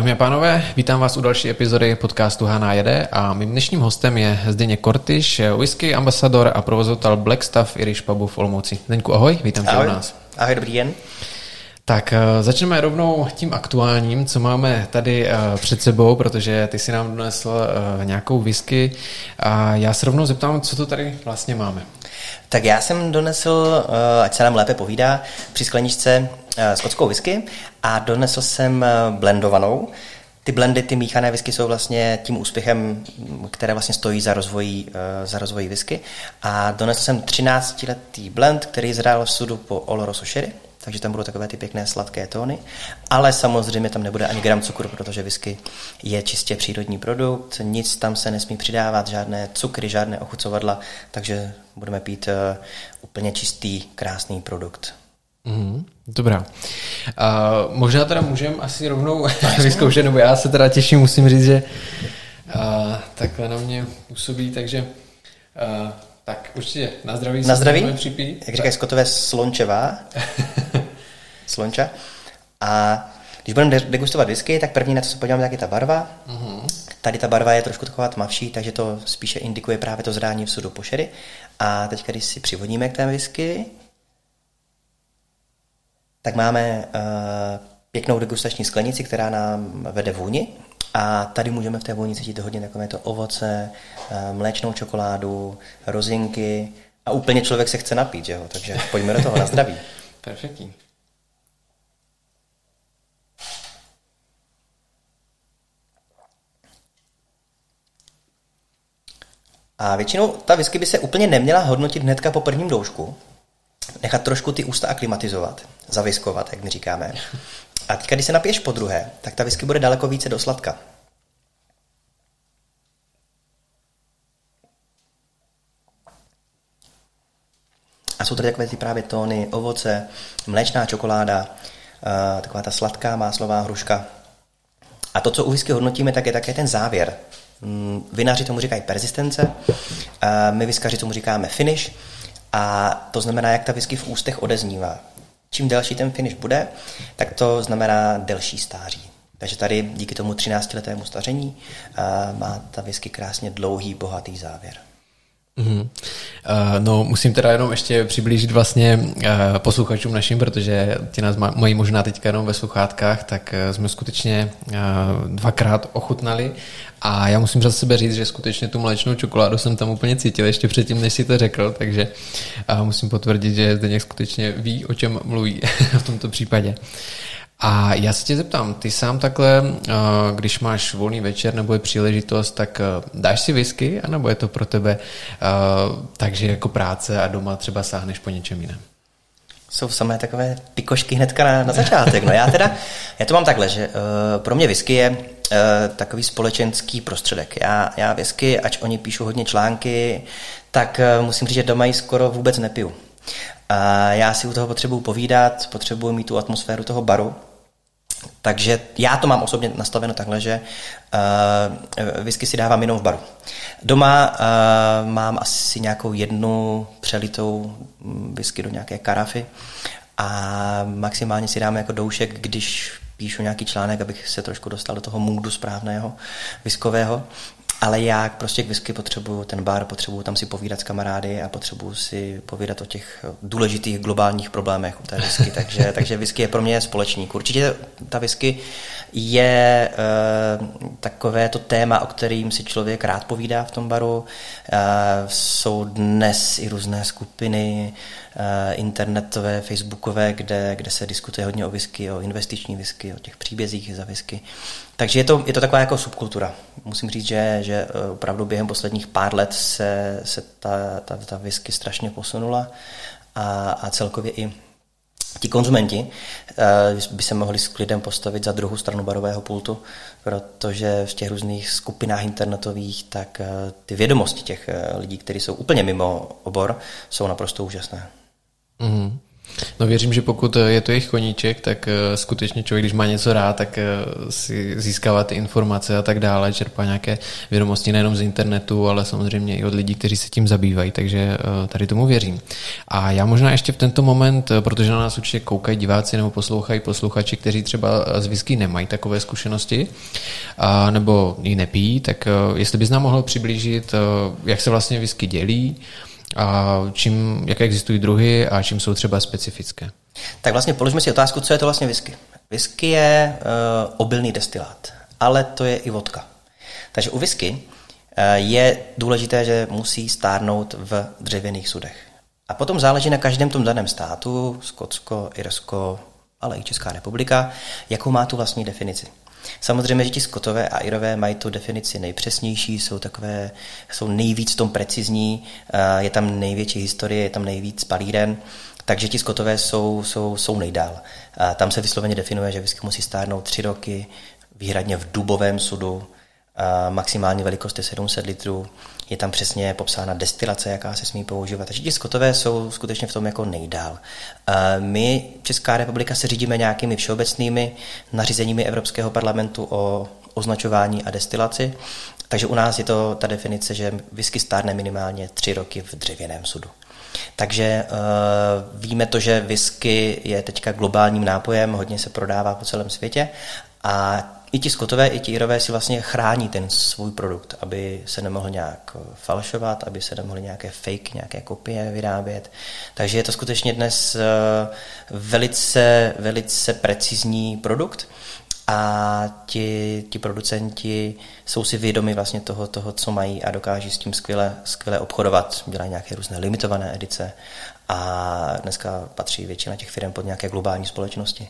Dámy a pánové, vítám vás u další epizody podcastu Hana jede a mým dnešním hostem je Zdeněk Kortyš, whisky ambasador a provozovatel Black Stuff Irish Pubu v Olomouci. Zdeňku, ahoj, vítám tě ahoj. u nás. Ahoj, dobrý den. Tak eh, začneme rovnou tím aktuálním, co máme tady eh, před sebou, protože ty si nám donesl eh, nějakou whisky a já se rovnou zeptám, co to tady vlastně máme. Tak já jsem donesl, ať se nám lépe povídá, při skleničce skotskou whisky a donesl jsem blendovanou. Ty blendy, ty míchané whisky jsou vlastně tím úspěchem, které vlastně stojí za rozvojí, za rozvojí whisky. A donesl jsem 13-letý blend, který zrál v sudu po Oloroso Sherry, takže tam budou takové ty pěkné sladké tóny, ale samozřejmě tam nebude ani gram cukru, protože whisky je čistě přírodní produkt, nic tam se nesmí přidávat, žádné cukry, žádné ochucovadla, takže budeme pít uh, úplně čistý, krásný produkt. Mm, dobrá. Uh, možná teda můžeme asi rovnou vyzkoušet, nebo já se teda těším, musím říct, že uh, takhle na mě působí, takže uh, tak určitě na zdraví. Na zdraví, jak říkají skotové, slončevá. Slonča. A když budeme degustovat whisky, tak první, na co se podíváme, tak je ta barva. Uh-huh. Tady ta barva je trošku taková tmavší, takže to spíše indikuje právě to zrání v sudu po sherry. A teď, když si přivodíme k té whisky, tak máme uh, pěknou degustační sklenici, která nám vede vůni. A tady můžeme v té vůni cítit hodně takové to ovoce, uh, mléčnou čokoládu, rozinky a úplně člověk se chce napít, že jo? takže pojďme do toho na zdraví. Perfektní. A většinou ta whisky by se úplně neměla hodnotit hnedka po prvním doušku. Nechat trošku ty ústa aklimatizovat, zaviskovat, jak my říkáme. A teď, když se napiješ po druhé, tak ta whisky bude daleko více do sladka. A jsou tady takové ty právě tóny, ovoce, mléčná čokoláda, taková ta sladká máslová hruška. A to, co u whisky hodnotíme, tak je také ten závěr. Vinaři tomu říkají persistence, my viskaři tomu říkáme finish a to znamená, jak ta whisky v ústech odeznívá. Čím delší ten finish bude, tak to znamená delší stáří. Takže tady díky tomu 13-letému staření má ta whisky krásně dlouhý, bohatý závěr. Mm-hmm. Uh, no, musím teda jenom ještě přiblížit vlastně uh, posluchačům našim, protože ti nás mají možná teďka jenom ve sluchátkách, tak uh, jsme skutečně uh, dvakrát ochutnali a já musím za sebe říct, že skutečně tu mléčnou čokoládu jsem tam úplně cítil ještě předtím, než si to řekl, takže uh, musím potvrdit, že Zdeněk skutečně ví, o čem mluví v tomto případě. A já se tě zeptám, ty sám takhle, když máš volný večer nebo je příležitost, tak dáš si whisky, anebo je to pro tebe takže jako práce a doma třeba sáhneš po něčem jiném? Jsou samé takové pikošky hnedka na, na začátek. No já teda, já to mám takhle, že uh, pro mě whisky je takový společenský prostředek. Já, já whisky, ač oni píšu hodně články, tak musím říct, že doma ji skoro vůbec nepiju. A já si u toho potřebuji povídat, potřebuji mít tu atmosféru toho baru, takže já to mám osobně nastaveno takhle, že uh, whisky si dávám jenom v baru. Doma uh, mám asi nějakou jednu přelitou whisky do nějaké karafy a maximálně si dám jako doušek, když píšu nějaký článek, abych se trošku dostal do toho můdu správného viskového. Ale já prostě k whisky potřebuju ten bar, potřebuju tam si povídat s kamarády a potřebuju si povídat o těch důležitých globálních problémech u té whisky. takže, takže whisky je pro mě společník. Určitě ta whisky je e, takové to téma, o kterým si člověk rád povídá v tom baru. E, jsou dnes i různé skupiny internetové, facebookové, kde, kde se diskutuje hodně o whisky, o investiční whisky, o těch příbězích za whisky. Takže je to, je to taková jako subkultura. Musím říct, že, že opravdu během posledních pár let se, se ta, ta, ta whisky strašně posunula a, a celkově i ti konzumenti by se mohli s klidem postavit za druhou stranu barového pultu, protože v těch různých skupinách internetových tak ty vědomosti těch lidí, kteří jsou úplně mimo obor, jsou naprosto úžasné. Mm. No věřím, že pokud je to jejich koníček, tak eh, skutečně člověk, když má něco rád, tak eh, si získává ty informace a tak dále, čerpá nějaké vědomosti nejenom z internetu, ale samozřejmě i od lidí, kteří se tím zabývají, takže eh, tady tomu věřím. A já možná ještě v tento moment, protože na nás určitě koukají diváci nebo poslouchají posluchači, kteří třeba z whisky nemají takové zkušenosti, a, nebo ji nepijí, tak jestli bys nám mohl přiblížit, jak se vlastně whisky dělí, a čím, jaké existují druhy a čím jsou třeba specifické. Tak vlastně položme si otázku, co je to vlastně whisky. Whisky je uh, obilný destilát, ale to je i vodka. Takže u whisky uh, je důležité, že musí stárnout v dřevěných sudech. A potom záleží na každém tom daném státu, Skotsko, Irsko, ale i Česká republika, jakou má tu vlastní definici. Samozřejmě, že ti skotové a irové mají tu definici nejpřesnější, jsou takové, jsou nejvíc tom precizní, je tam největší historie, je tam nejvíc palíren, takže ti skotové jsou, jsou, jsou nejdál. Tam se vysloveně definuje, že whisky musí stárnout tři roky, výhradně v dubovém sudu, maximální velikost je 700 litrů, je tam přesně popsána destilace, jaká se smí používat. Takže ti skotové jsou skutečně v tom jako nejdál. My, Česká republika, se řídíme nějakými všeobecnými nařízeními Evropského parlamentu o označování a destilaci. Takže u nás je to ta definice, že whisky stárne minimálně tři roky v dřevěném sudu. Takže uh, víme to, že whisky je teďka globálním nápojem, hodně se prodává po celém světě a i ti skotové, i ti irové si vlastně chrání ten svůj produkt, aby se nemohl nějak falšovat, aby se nemohly nějaké fake, nějaké kopie vyrábět. Takže je to skutečně dnes eh, velice, velice precizní produkt a ti, ti producenti jsou si vědomi vlastně toho, toho, co mají a dokáží s tím skvěle, skvěle obchodovat. Dělají nějaké různé limitované edice a dneska patří většina těch firm pod nějaké globální společnosti.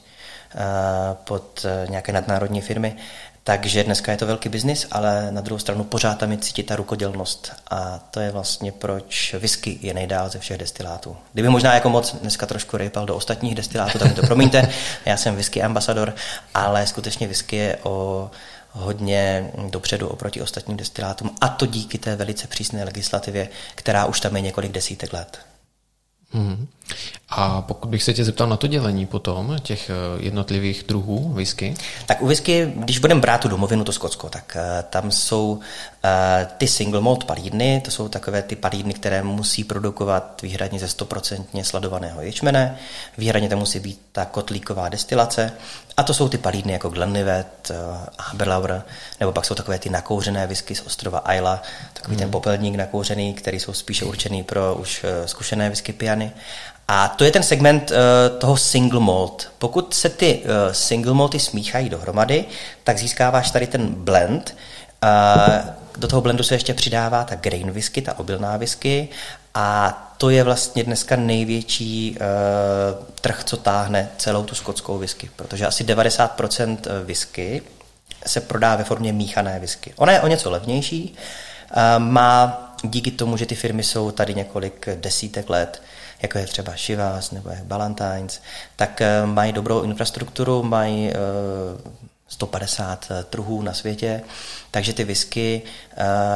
Eh, pod eh, nějaké nadnárodní firmy. Takže dneska je to velký biznis, ale na druhou stranu pořád tam je cítit ta rukodělnost. A to je vlastně, proč whisky je nejdál ze všech destilátů. Kdyby možná jako moc dneska trošku rejpal do ostatních destilátů, tak mi to promiňte, já jsem whisky ambasador, ale skutečně whisky je o hodně dopředu oproti ostatním destilátům a to díky té velice přísné legislativě, která už tam je několik desítek let. Hmm. A pokud bych se tě zeptal na to dělení potom těch eh, jednotlivých druhů whisky? Tak u whisky, když budeme brát tu domovinu, to Skotsko, tak uh, tam jsou uh, ty single malt palídny, to jsou takové ty palídny, které musí produkovat výhradně ze 100% sladovaného ječmene, výhradně tam musí být ta kotlíková destilace a to jsou ty palídny jako Glenlivet, uh, Haberlauer, nebo pak jsou takové ty nakouřené whisky z ostrova Isla, takový hmm. ten popelník nakouřený, který jsou spíše určený pro už zkušené whisky piany. A to je ten segment uh, toho single malt. Pokud se ty uh, single malty smíchají dohromady, tak získáváš tady ten blend. Uh, do toho blendu se ještě přidává ta grain whisky, ta obilná whisky a to je vlastně dneska největší uh, trh, co táhne celou tu skotskou whisky, protože asi 90% whisky se prodá ve formě míchané whisky. Ona je o něco levnější, uh, má díky tomu, že ty firmy jsou tady několik desítek let, jako je třeba Shivas nebo je Ballantines, tak eh, mají dobrou infrastrukturu, mají 150 eh, eh, trhů na světě, takže ty whisky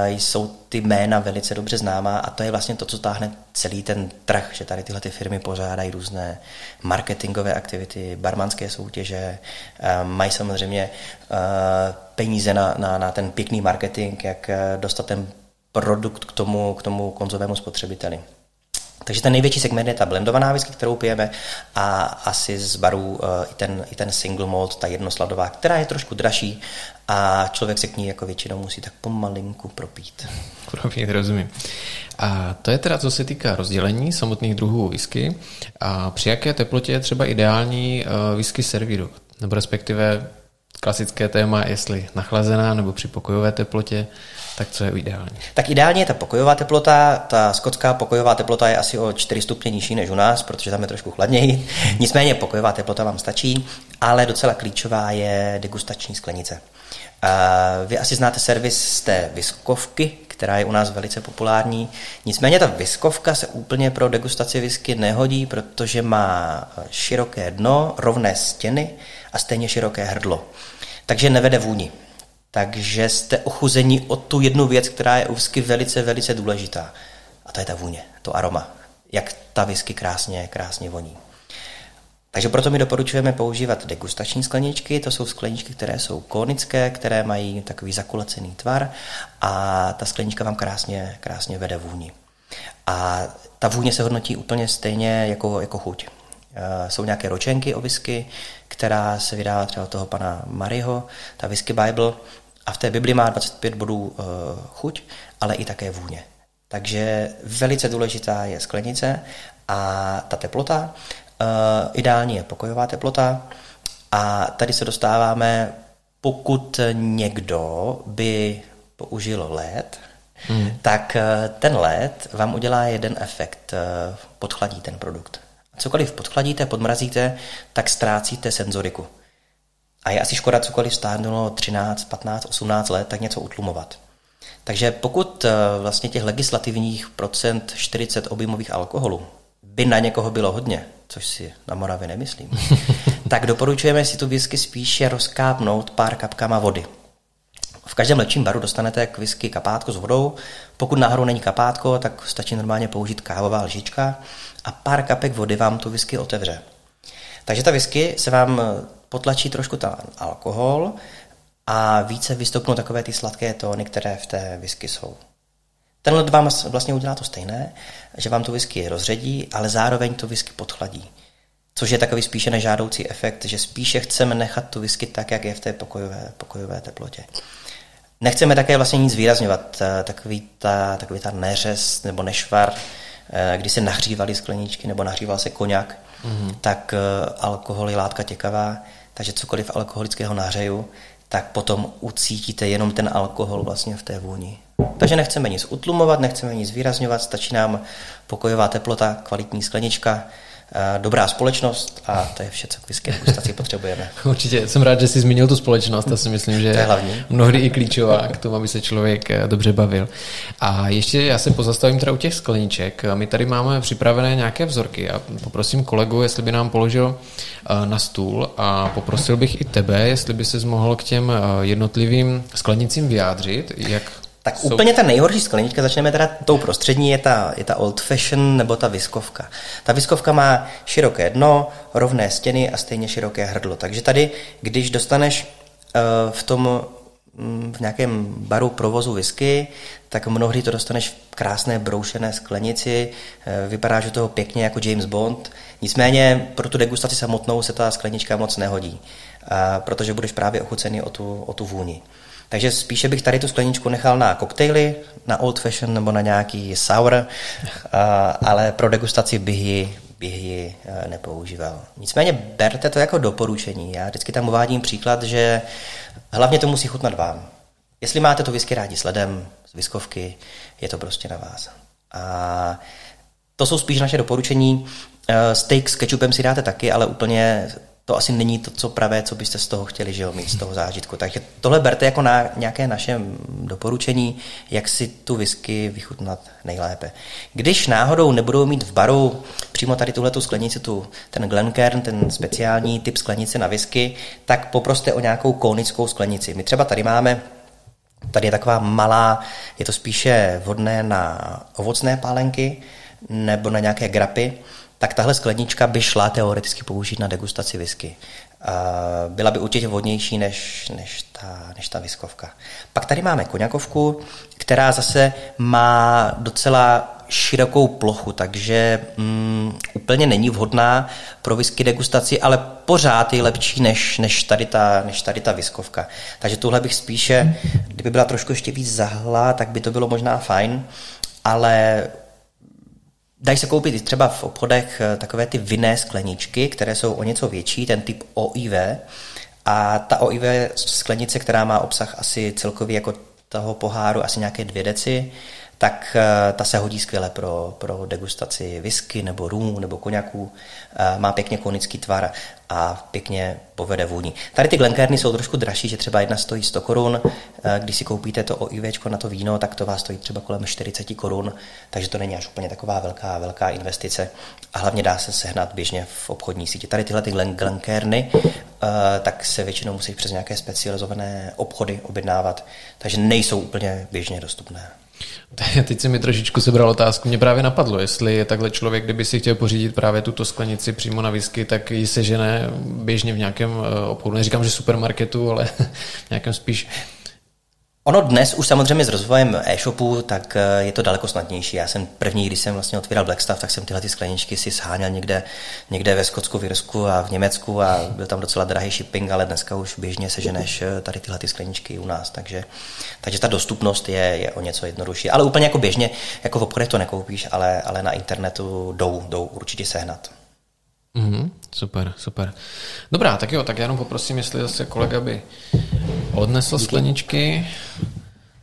jsou ty jména velice dobře známá a to je vlastně to, co táhne celý ten trh, že tady tyhle ty firmy pořádají různé marketingové aktivity, barmanské soutěže, mají samozřejmě peníze na, na, na ten pěkný marketing, jak dostat ten produkt k tomu, k tomu konzovému spotřebiteli. Takže ten největší segment je ta blendovaná whisky, kterou pijeme a asi z barů uh, i, ten, i ten single malt, ta jednosladová, která je trošku dražší a člověk se k ní jako většinou musí tak pomalinku propít. Propít, rozumím. A to je teda, co se týká rozdělení samotných druhů whisky. A při jaké teplotě je třeba ideální uh, whisky servírovat? Nebo respektive klasické téma, jestli nachlazená nebo při pokojové teplotě, tak co je ideální? Tak ideálně je ta pokojová teplota. Ta skotská pokojová teplota je asi o 4 stupně nižší než u nás, protože tam je trošku chladněji. Nicméně pokojová teplota vám stačí, ale docela klíčová je degustační sklenice. Vy asi znáte servis z té viskovky, která je u nás velice populární. Nicméně ta viskovka se úplně pro degustaci whisky nehodí, protože má široké dno, rovné stěny a stejně široké hrdlo. Takže nevede vůni. Takže jste ochuzení o tu jednu věc, která je u whisky velice, velice důležitá. A to je ta vůně, to aroma. Jak ta whisky krásně, krásně voní. Takže proto my doporučujeme používat degustační skleničky. To jsou skleničky, které jsou konické, které mají takový zakulacený tvar a ta sklenička vám krásně, krásně vede vůni. A ta vůně se hodnotí úplně stejně jako, jako chuť. Eh, jsou nějaké ročenky o whisky, která se vydává třeba od toho pana Mariho, ta Whisky Bible, a v té Bibli má 25 bodů uh, chuť, ale i také vůně. Takže velice důležitá je sklenice a ta teplota. Uh, ideální je pokojová teplota. A tady se dostáváme, pokud někdo by použil led, hmm. tak ten led vám udělá jeden efekt, podchladí ten produkt. Cokoliv podchladíte, podmrazíte, tak ztrácíte senzoriku. A je asi škoda cokoliv stárnulo 13, 15, 18 let, tak něco utlumovat. Takže pokud eh, vlastně těch legislativních procent 40 objemových alkoholů by na někoho bylo hodně, což si na Moravě nemyslím, tak doporučujeme si tu whisky spíše rozkápnout pár kapkama vody. V každém lepším baru dostanete k whisky kapátko s vodou. Pokud náhodou není kapátko, tak stačí normálně použít kávová lžička a pár kapek vody vám tu whisky otevře. Takže ta whisky se vám potlačí trošku ten alkohol a více vystoupnou takové ty sladké tóny, které v té whisky jsou. Ten led vám vlastně udělá to stejné, že vám tu whisky rozředí, ale zároveň tu whisky podchladí. Což je takový spíše nežádoucí efekt, že spíše chceme nechat tu whisky tak, jak je v té pokojové, pokojové teplotě. Nechceme také vlastně nic výrazňovat, takový ta, takový ta neřez nebo nešvar, eh, kdy se nahřívaly skleničky nebo nahříval se koněk, mm-hmm. tak eh, alkohol je látka těkavá, takže cokoliv alkoholického nahřeju, tak potom ucítíte jenom ten alkohol vlastně v té vůni. Takže nechceme nic utlumovat, nechceme nic výrazňovat, stačí nám pokojová teplota, kvalitní sklenička, dobrá společnost a to je vše, co k whisky degustaci potřebujeme. Určitě, jsem rád, že jsi zmínil tu společnost, to si myslím, že je hlavní. mnohdy i klíčová k tomu, aby se člověk eh, dobře bavil. A ještě já se pozastavím teda u těch skleniček. My tady máme připravené nějaké vzorky a poprosím kolegu, jestli by nám položil eh, na stůl a poprosil bych i tebe, jestli by se mohl k těm jednotlivým sklenicím vyjádřit, jak tak Jsou... úplně ta nejhorší sklenička, začneme teda tou prostřední, je ta, je ta old fashion nebo ta viskovka. Ta viskovka má široké dno, rovné stěny a stejně široké hrdlo. Takže tady, když dostaneš uh, v tom mm, v nějakém baru provozu whisky, tak mnohdy to dostaneš v krásné broušené sklenici, eh, vypadá, že toho pěkně jako James Bond, nicméně pro tu degustaci samotnou se ta sklenička moc nehodí, protože budeš právě ochucený o tu, o tu vůni. Takže spíše bych tady tu skleničku nechal na koktejly, na old fashion nebo na nějaký sour, ale pro degustaci bych ji, bych ji e, nepoužíval. Nicméně berte to jako doporučení. Já vždycky tam uvádím příklad, že hlavně to musí chutnat vám. Jestli máte to whisky rádi s ledem, z viskovky, je to prostě na vás. A to jsou spíš naše doporučení. E, steak s kečupem si dáte taky, ale úplně to asi není to, co pravé, co byste z toho chtěli že jo, mít, z toho zážitku. Takže tohle berte jako na nějaké naše doporučení, jak si tu whisky vychutnat nejlépe. Když náhodou nebudou mít v baru přímo tady tuhle sklenici, tu, ten Glencairn, ten speciální typ sklenice na whisky, tak poproste o nějakou konickou sklenici. My třeba tady máme Tady je taková malá, je to spíše vhodné na ovocné pálenky nebo na nějaké grapy tak tahle sklenička by šla teoreticky použít na degustaci whisky. Byla by určitě vhodnější než, než, ta, než ta viskovka. Pak tady máme koněkovku, která zase má docela širokou plochu, takže mm, úplně není vhodná pro whisky degustaci, ale pořád je lepší než, než, tady ta, než tady ta viskovka. Takže tuhle bych spíše, kdyby byla trošku ještě víc zahla, tak by to bylo možná fajn, ale Dají se koupit třeba v obchodech eh, takové ty vinné skleničky, které jsou o něco větší, ten typ OIV. A ta OIV sklenice, která má obsah asi celkově jako toho poháru asi nějaké dvě deci, tak eh, ta se hodí skvěle pro, pro degustaci whisky nebo rumu nebo koněků. Eh, má pěkně konický tvar a pěkně povede vůni. Tady ty Glencairny jsou trošku dražší, že třeba jedna stojí 100 korun. Eh, když si koupíte to OIV na to víno, tak to vás stojí třeba kolem 40 korun, takže to není až úplně taková velká, velká investice. A hlavně dá se sehnat běžně v obchodní síti. Tady tyhle ty Glencairny, tak se většinou musí přes nějaké specializované obchody objednávat, takže nejsou úplně běžně dostupné. Teď si mi trošičku sebral otázku. Mě právě napadlo, jestli je takhle člověk, kdyby si chtěl pořídit právě tuto sklenici přímo na whisky, tak ji sežene běžně v nějakém eh, obchodu. Neříkám, že supermarketu, ale v nějakém spíš Ono dnes už samozřejmě s rozvojem e-shopu, tak eh, je to daleko snadnější. Já jsem první, když jsem vlastně otvíral Blackstaff, tak jsem tyhle ty skleničky si sháněl někde, někde ve Skotsku, v Irsku a v Německu a byl tam docela drahý shipping, ale dneska už běžně seženeš eh, tady tyhle ty skleničky u nás. Takže, takže ta dostupnost je, je o něco jednodušší. Ale úplně jako běžně, jako v obchodech to nekoupíš, ale, ale na internetu jdou, jdou určitě sehnat. Mm, super, super. Dobrá, tak jo, tak já jenom poprosím, jestli zase kolega by odnesl skleničky.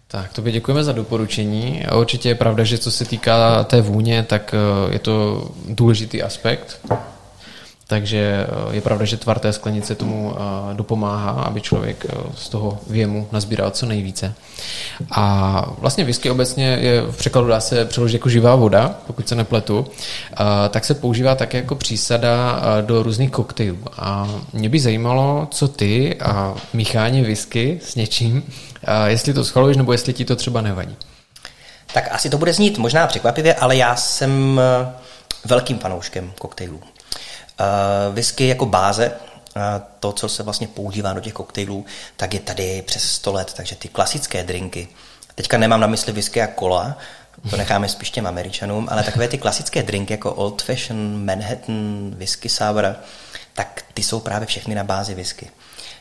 Tak, tobě děkujeme za doporučení. A určitě je pravda, že co se týká té vůně, tak eh, je to důležitý aspekt. Takže eh, je pravda, že tvar té sklenice tomu eh, dopomáhá, aby člověk eh, z toho věmu nazbíral co nejvíce. A vlastně whisky obecně je v překladu dá se přeložit jako živá voda, pokud se nepletu, tak se používá také jako přísada do různých koktejlů. A mě by zajímalo, co ty a míchání whisky s něčím, jestli to schvaluješ nebo jestli ti to třeba nevadí. Tak asi to bude znít možná překvapivě, ale já jsem velkým fanouškem koktejlů. Uh, whisky jako báze, uh, to, co se vlastně používá do těch koktejlů, tak je tady přes 100 let, takže ty klasické drinky. Teďka nemám na mysli whisky a kola, to necháme spíš těm Američanům, ale takové ty klasické drinky jako Old Fashion, Manhattan, whisky sour, tak ty jsou právě všechny na bázi whisky.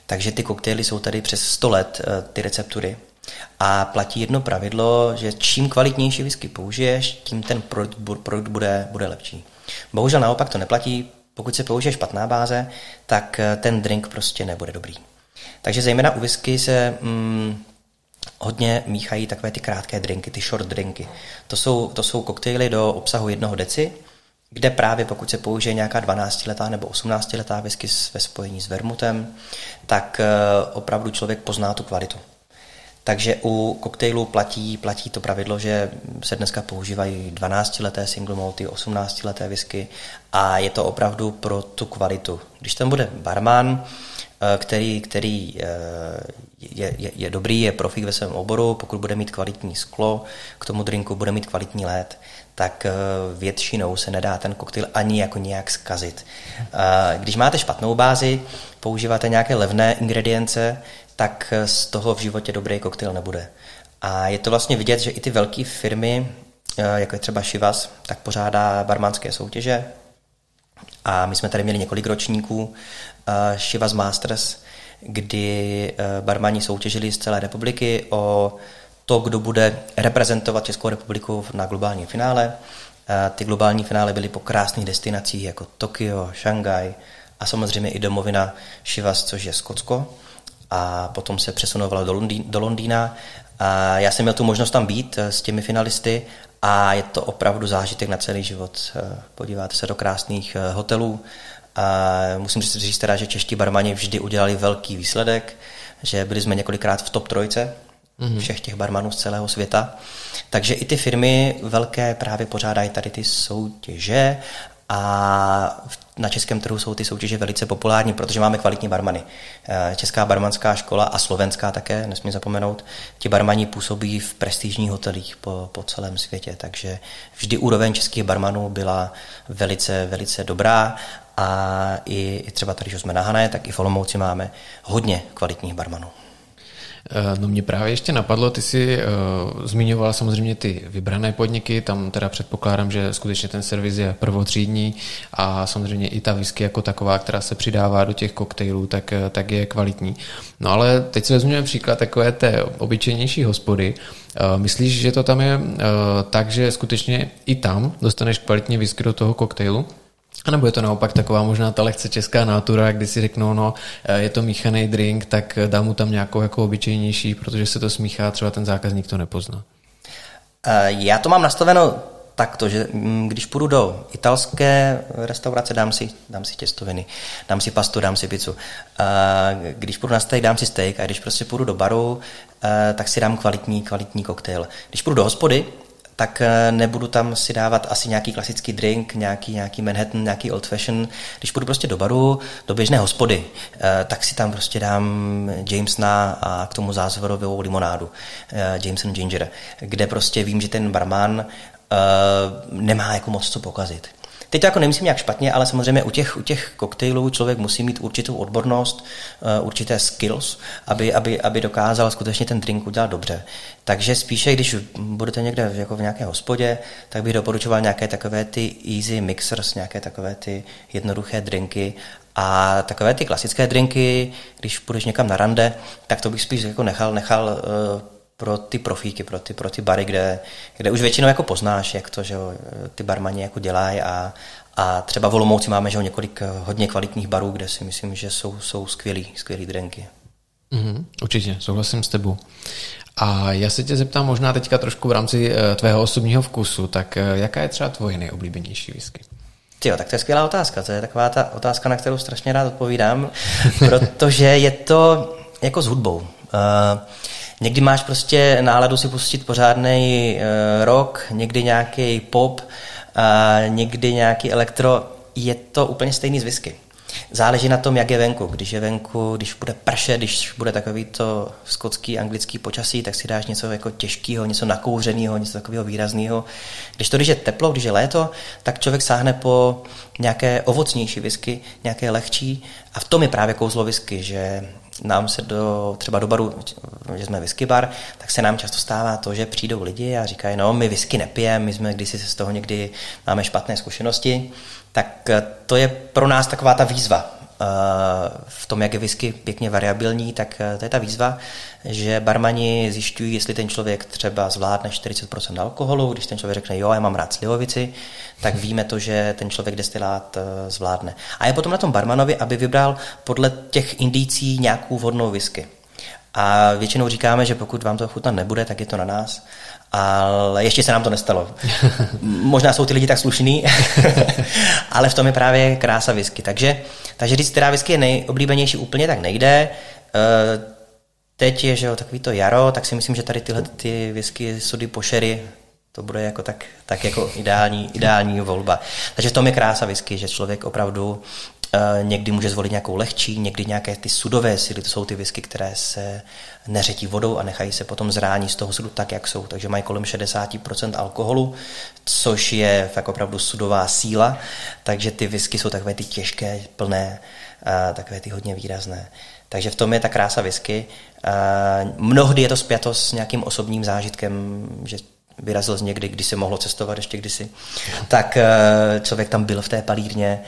Takže ty koktejly jsou tady přes 100 let, eh, ty receptury. A platí jedno pravidlo, že čím kvalitnější whisky použiješ, tím ten produkt, produkt bude, bude lepší. Bohužel naopak to neplatí, pokud se použije špatná báze, tak eh, ten drink prostě nebude dobrý. Takže zejména u whisky se mm, hodně míchají takové ty krátké drinky, ty short drinky. To jsou, to jsou koktejly do obsahu jednoho deci, kde právě pokud se použije nějaká 12-letá nebo 18-letá whisky ve spojení s vermutem, tak eh, opravdu člověk pozná tu kvalitu. Takže u koktejlu platí, platí to pravidlo, že se dneska používají 12-leté single malty, 18-leté whisky a je to opravdu pro tu kvalitu. Když tam bude barman, eh, který, který eh, je, je, je dobrý, je profík ve svém oboru, pokud bude mít kvalitní sklo, k tomu drinku bude mít kvalitní led, tak eh, většinou se nedá ten koktejl ani jako nějak zkazit. Když máte špatnou bázi, používáte nějaké levné ingredience, tak z toho v životě dobrý koktejl nebude. A je to vlastně vidět, že i ty velké firmy, eh, jako je třeba Shivas, tak pořádá barmanské soutěže. A my jsme tady měli několik ročníků eh, Shivas Masters, kdy eh, barmani soutěžili z celé republiky o to, kdo bude reprezentovat Českou republiku na globálním finále. Ty globální finále byly po krásných destinacích jako Tokio, Šangaj a samozřejmě i domovina Shivas, což je Skotsko a potom se přesunovala do, Londýn, do Londýna. A já jsem měl tu možnost tam být eh, s těmi finalisty a je to opravdu zážitek na celý život. Eh, podíváte se do krásných eh, hotelů. A musím říct teda, že čeští barmani vždy udělali velký výsledek, že byli jsme několikrát v top trojce mm-hmm. všech těch barmanů z celého světa. Takže i ty firmy velké právě pořádají tady ty soutěže a na českém trhu jsou ty soutěže velice populární, protože máme kvalitní barmany. Eh, Česká barmanská škola a slovenská také, nesmím zapomenout, ti barmani působí v prestižních hotelích po, po celém světě, takže vždy úroveň českých barmanů byla velice, velice dobrá a i, i třeba tady, že jsme na Hané, tak i v Olomouci máme hodně kvalitních barmanů. Eh, no mě právě ještě napadlo, ty jsi uh, zmiňoval samozřejmě ty vybrané podniky, tam teda předpokládám, že skutečně ten servis je prvotřídní a samozřejmě i ta whisky jako taková, která se přidává do těch koktejlů, tak, eh, tak je kvalitní. No ale teď si vezmeme příklad takové té obyčejnější hospody. Myslíš, že to tam je tak, že skutečně i tam dostaneš kvalitní whisky do toho koktejlu? A nebo je to naopak taková možná ta lehce česká nátura, kdy si řeknou, no je to míchaný drink, tak dám mu tam nějakou jako obyčejnější, protože se to smíchá, třeba ten zákazník to nepozná. Eh, já to mám nastaveno takto, že mm, když půjdu do italské restaurace, dám si, dám si těstoviny, dám si pastu, dám si pizzu. Eh, když půjdu na steak, dám si steak a když prostě půjdu do baru, eh, tak si dám kvalitní, kvalitní koktejl. Když půjdu do hospody, tak eh, nebudu tam si dávat asi nějaký klasický drink, nějaký, nějaký Manhattan, nějaký old fashion. Když půjdu prostě do baru, do běžné hospody, eh, tak si tam prostě dám Jamesna a k tomu zázvorovou limonádu, Jameson Ginger, kde prostě vím, že ten barman nemá jako moc co pokazit. Teď to jako nemyslím nějak špatně, ale samozřejmě u těch, u těch koktejlů člověk musí mít určitou odbornost, uh, určité skills, aby, aby, aby dokázal skutečně ten drink udělat dobře. Takže spíše, když budete někde jako v nějaké hospodě, tak bych doporučoval nějaké takové ty easy mixers, nějaké takové ty jednoduché drinky a takové ty klasické drinky, když půjdeš někam na rande, tak to bych spíš jako nechal, nechal uh, pro ty profíky, pro ty, pro ty bary, kde, kde už většinou jako poznáš, jak to, že jo, ty barmani jako dělají a, a třeba v Olomouci máme že jo, několik hodně kvalitních barů, kde si myslím, že jsou, jsou skvělý, skvělý drinky. Mm, určitě, souhlasím s tebou. A já se tě zeptám možná teďka trošku v rámci eh, tvého osobního vkusu, tak eh, jaká je třeba tvoje nejoblíbenější whisky? Jo, tak to je skvělá otázka. To je taková ta otázka, na kterou strašně rád odpovídám, protože je to jako s hudbou. Uh, Někdy máš prostě náladu si pustit pořádný uh, rock, někdy nějaký pop, a někdy nějaký elektro. Je to úplně stejný z whisky. Záleží na tom, jak je venku. Když je venku, když bude prše, když bude takový to skotský, anglický počasí, tak si dáš něco jako těžkého, něco nakouřeného, něco takového výrazného. Když to, když je teplo, když je léto, tak člověk sáhne po nějaké ovocnější whisky, nějaké lehčí. A v tom je právě kouzlo whisky, že nám se do, třeba do baru, že jsme whisky bar, tak se nám často stává to, že přijdou lidi a říkají, no my whisky nepijeme, my jsme kdysi z toho někdy máme špatné zkušenosti, tak eh, to je pro nás taková ta výzva. Eh, v tom, jak je whisky pěkně variabilní, tak eh, to je ta výzva, že barmani zjišťují, jestli ten člověk třeba zvládne 40% alkoholu, když ten člověk řekne, jo, já mám rád slivovici, tak víme to, že ten člověk destilát zvládne. A je potom na tom barmanovi, aby vybral podle těch indicí nějakou vhodnou whisky. A většinou říkáme, že pokud vám to chutnat nebude, tak je to na nás ale ještě se nám to nestalo. Možná jsou ty lidi tak slušní, ale v tom je právě krása whisky. Takže, takže říct, která whisky je nejoblíbenější úplně, tak nejde. Eh, teď je, že jo, takový to jaro, tak si myslím, že tady tyhle ty whisky, sudy, pošery, to bude jako tak, tak jako ideální, ideální volba. Takže v tom je krása whisky, že člověk opravdu Eh, někdy může zvolit nějakou lehčí, někdy nějaké ty sudové síly, to jsou ty whisky, které se neřetí vodou a nechají se potom zrání z toho sudu tak, jak jsou. Takže mají kolem 60% alkoholu, což je fakt opravdu sudová síla, takže ty whisky jsou takové ty těžké, plné, a takové ty hodně výrazné. Takže v tom je ta krása whisky. A mnohdy je to spjato s nějakým osobním zážitkem, že vyrazil z někdy, když se mohlo cestovat ještě kdysi, tak eh, člověk tam byl v té palírně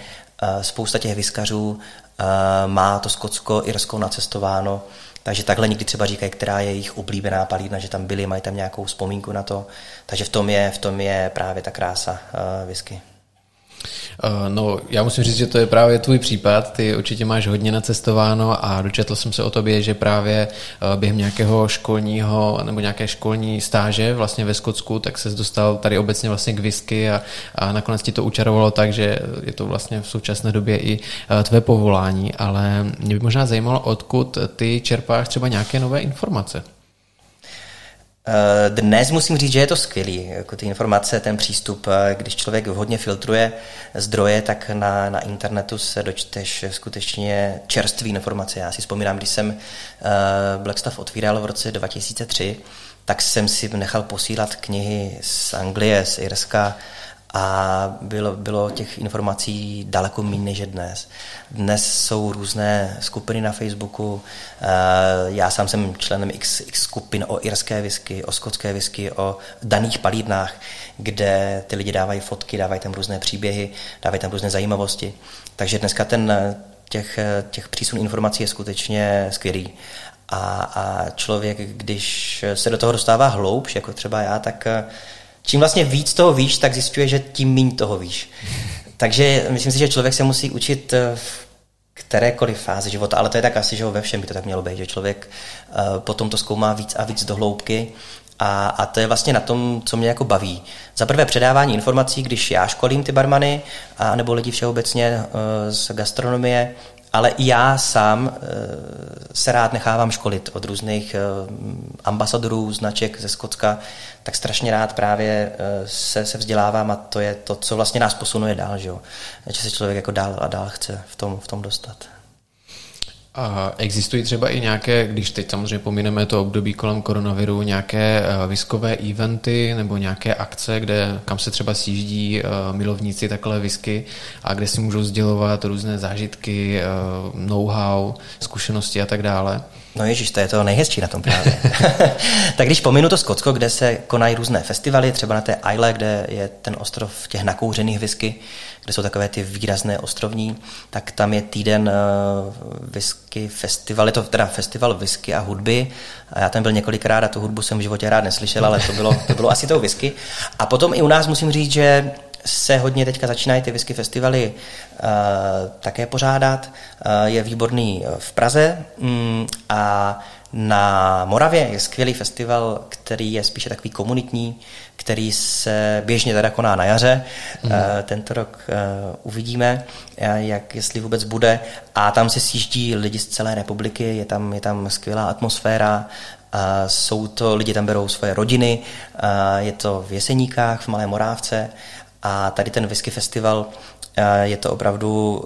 Eh, spousta těch vyskařů eh, má to Skotsko, Irsko nacestováno, takže takhle někdy třeba říkají, která je jejich oblíbená palírna, že tam byli, mají tam nějakou vzpomínku na to. Takže v tom je, v tom je právě ta krása uh, whisky. Eh, no, já musím říct, že to je právě tvůj případ. Ty určitě máš hodně nacestováno a dočetl jsem se o tobě, že právě eh, během nějakého školního nebo nějaké školní stáže vlastně ve Skotsku, tak se dostal tady obecně vlastně k whisky a, a nakonec ti to učarovalo tak, že je to vlastně v současné době i eh, tvé povolání, ale mě by možná zajímalo, odkud ty čerpáš třeba nějaké nové informace. Eh, dnes musím říct, že je to skvělý, jako ty informace, ten přístup, eh, když člověk hodně filtruje zdroje, tak na, na internetu se dočteš skutečně čerstvé informace. Já si vzpomínám, když jsem eh, Blackstaff otvíral v roce 2003, tak jsem si nechal posílat knihy z Anglie, z Irska, a bylo, bylo těch informací daleko méně než dnes. Dnes jsou různé skupiny na Facebooku, eh, já sám jsem členem x, x skupin o irské whisky, o skotské whisky, o daných palírnách, kde ty lidi dávají fotky, dávají tam různé příběhy, dávají tam různé zajímavosti. Takže dneska ten, těch, těch přísun informací je skutečně skvělý. A, a člověk, když se do toho dostává hloubš, jako třeba já, tak čím vlastně víc toho víš, tak zjišťuje, že tím méně toho víš. Takže myslím si, že člověk se musí učit eh, v kterékoliv fázi života, ale to je tak asi, že ve všem by to tak mělo být, že člověk eh, potom to zkoumá víc a víc do hloubky A, a to je vlastně na tom, co mě jako baví. Za prvé předávání informací, když já školím ty barmany, a nebo lidi všeobecně z gastronomie, ale já sám se rád nechávám školit od různých ambasadorů, značek ze Skotska, tak strašně rád právě se, se vzdělávám a to je to, co vlastně nás posunuje dál, že, jo? že se člověk jako dál a dál chce v tom, v tom dostat. A existují třeba i nějaké, když teď samozřejmě pomineme to období kolem koronaviru, nějaké eh, viskové eventy nebo nějaké akce, kde, kam se třeba sjíždí eh, milovníci takhle visky a kde si můžou sdělovat různé zážitky, eh, know-how, zkušenosti a tak dále? No ježiš, to je to nejhezčí na tom právě. tak když pominu to Skotsko, kde se konají různé festivaly, třeba na té Isle, kde je ten ostrov těch nakouřených whisky, kde jsou takové ty výrazné ostrovní, tak tam je týden uh, whisky festival, je to teda festival whisky a hudby. A já tam byl několikrát a tu hudbu jsem v životě rád neslyšel, ale to bylo, to bylo asi tou whisky. A potom i u nás musím říct, že se hodně teďka začínají ty whisky festivaly uh, také pořádat. Uh, je výborný v Praze um, a na Moravě je skvělý festival, který je spíše takový komunitní, který se běžně teda koná na jaře. Mm. Tento rok uvidíme, jak jestli vůbec bude. A tam se sjíždí lidi z celé republiky, je tam, je tam skvělá atmosféra, jsou to, lidi tam berou svoje rodiny, je to v Jeseníkách, v Malé Morávce a tady ten whisky festival je to opravdu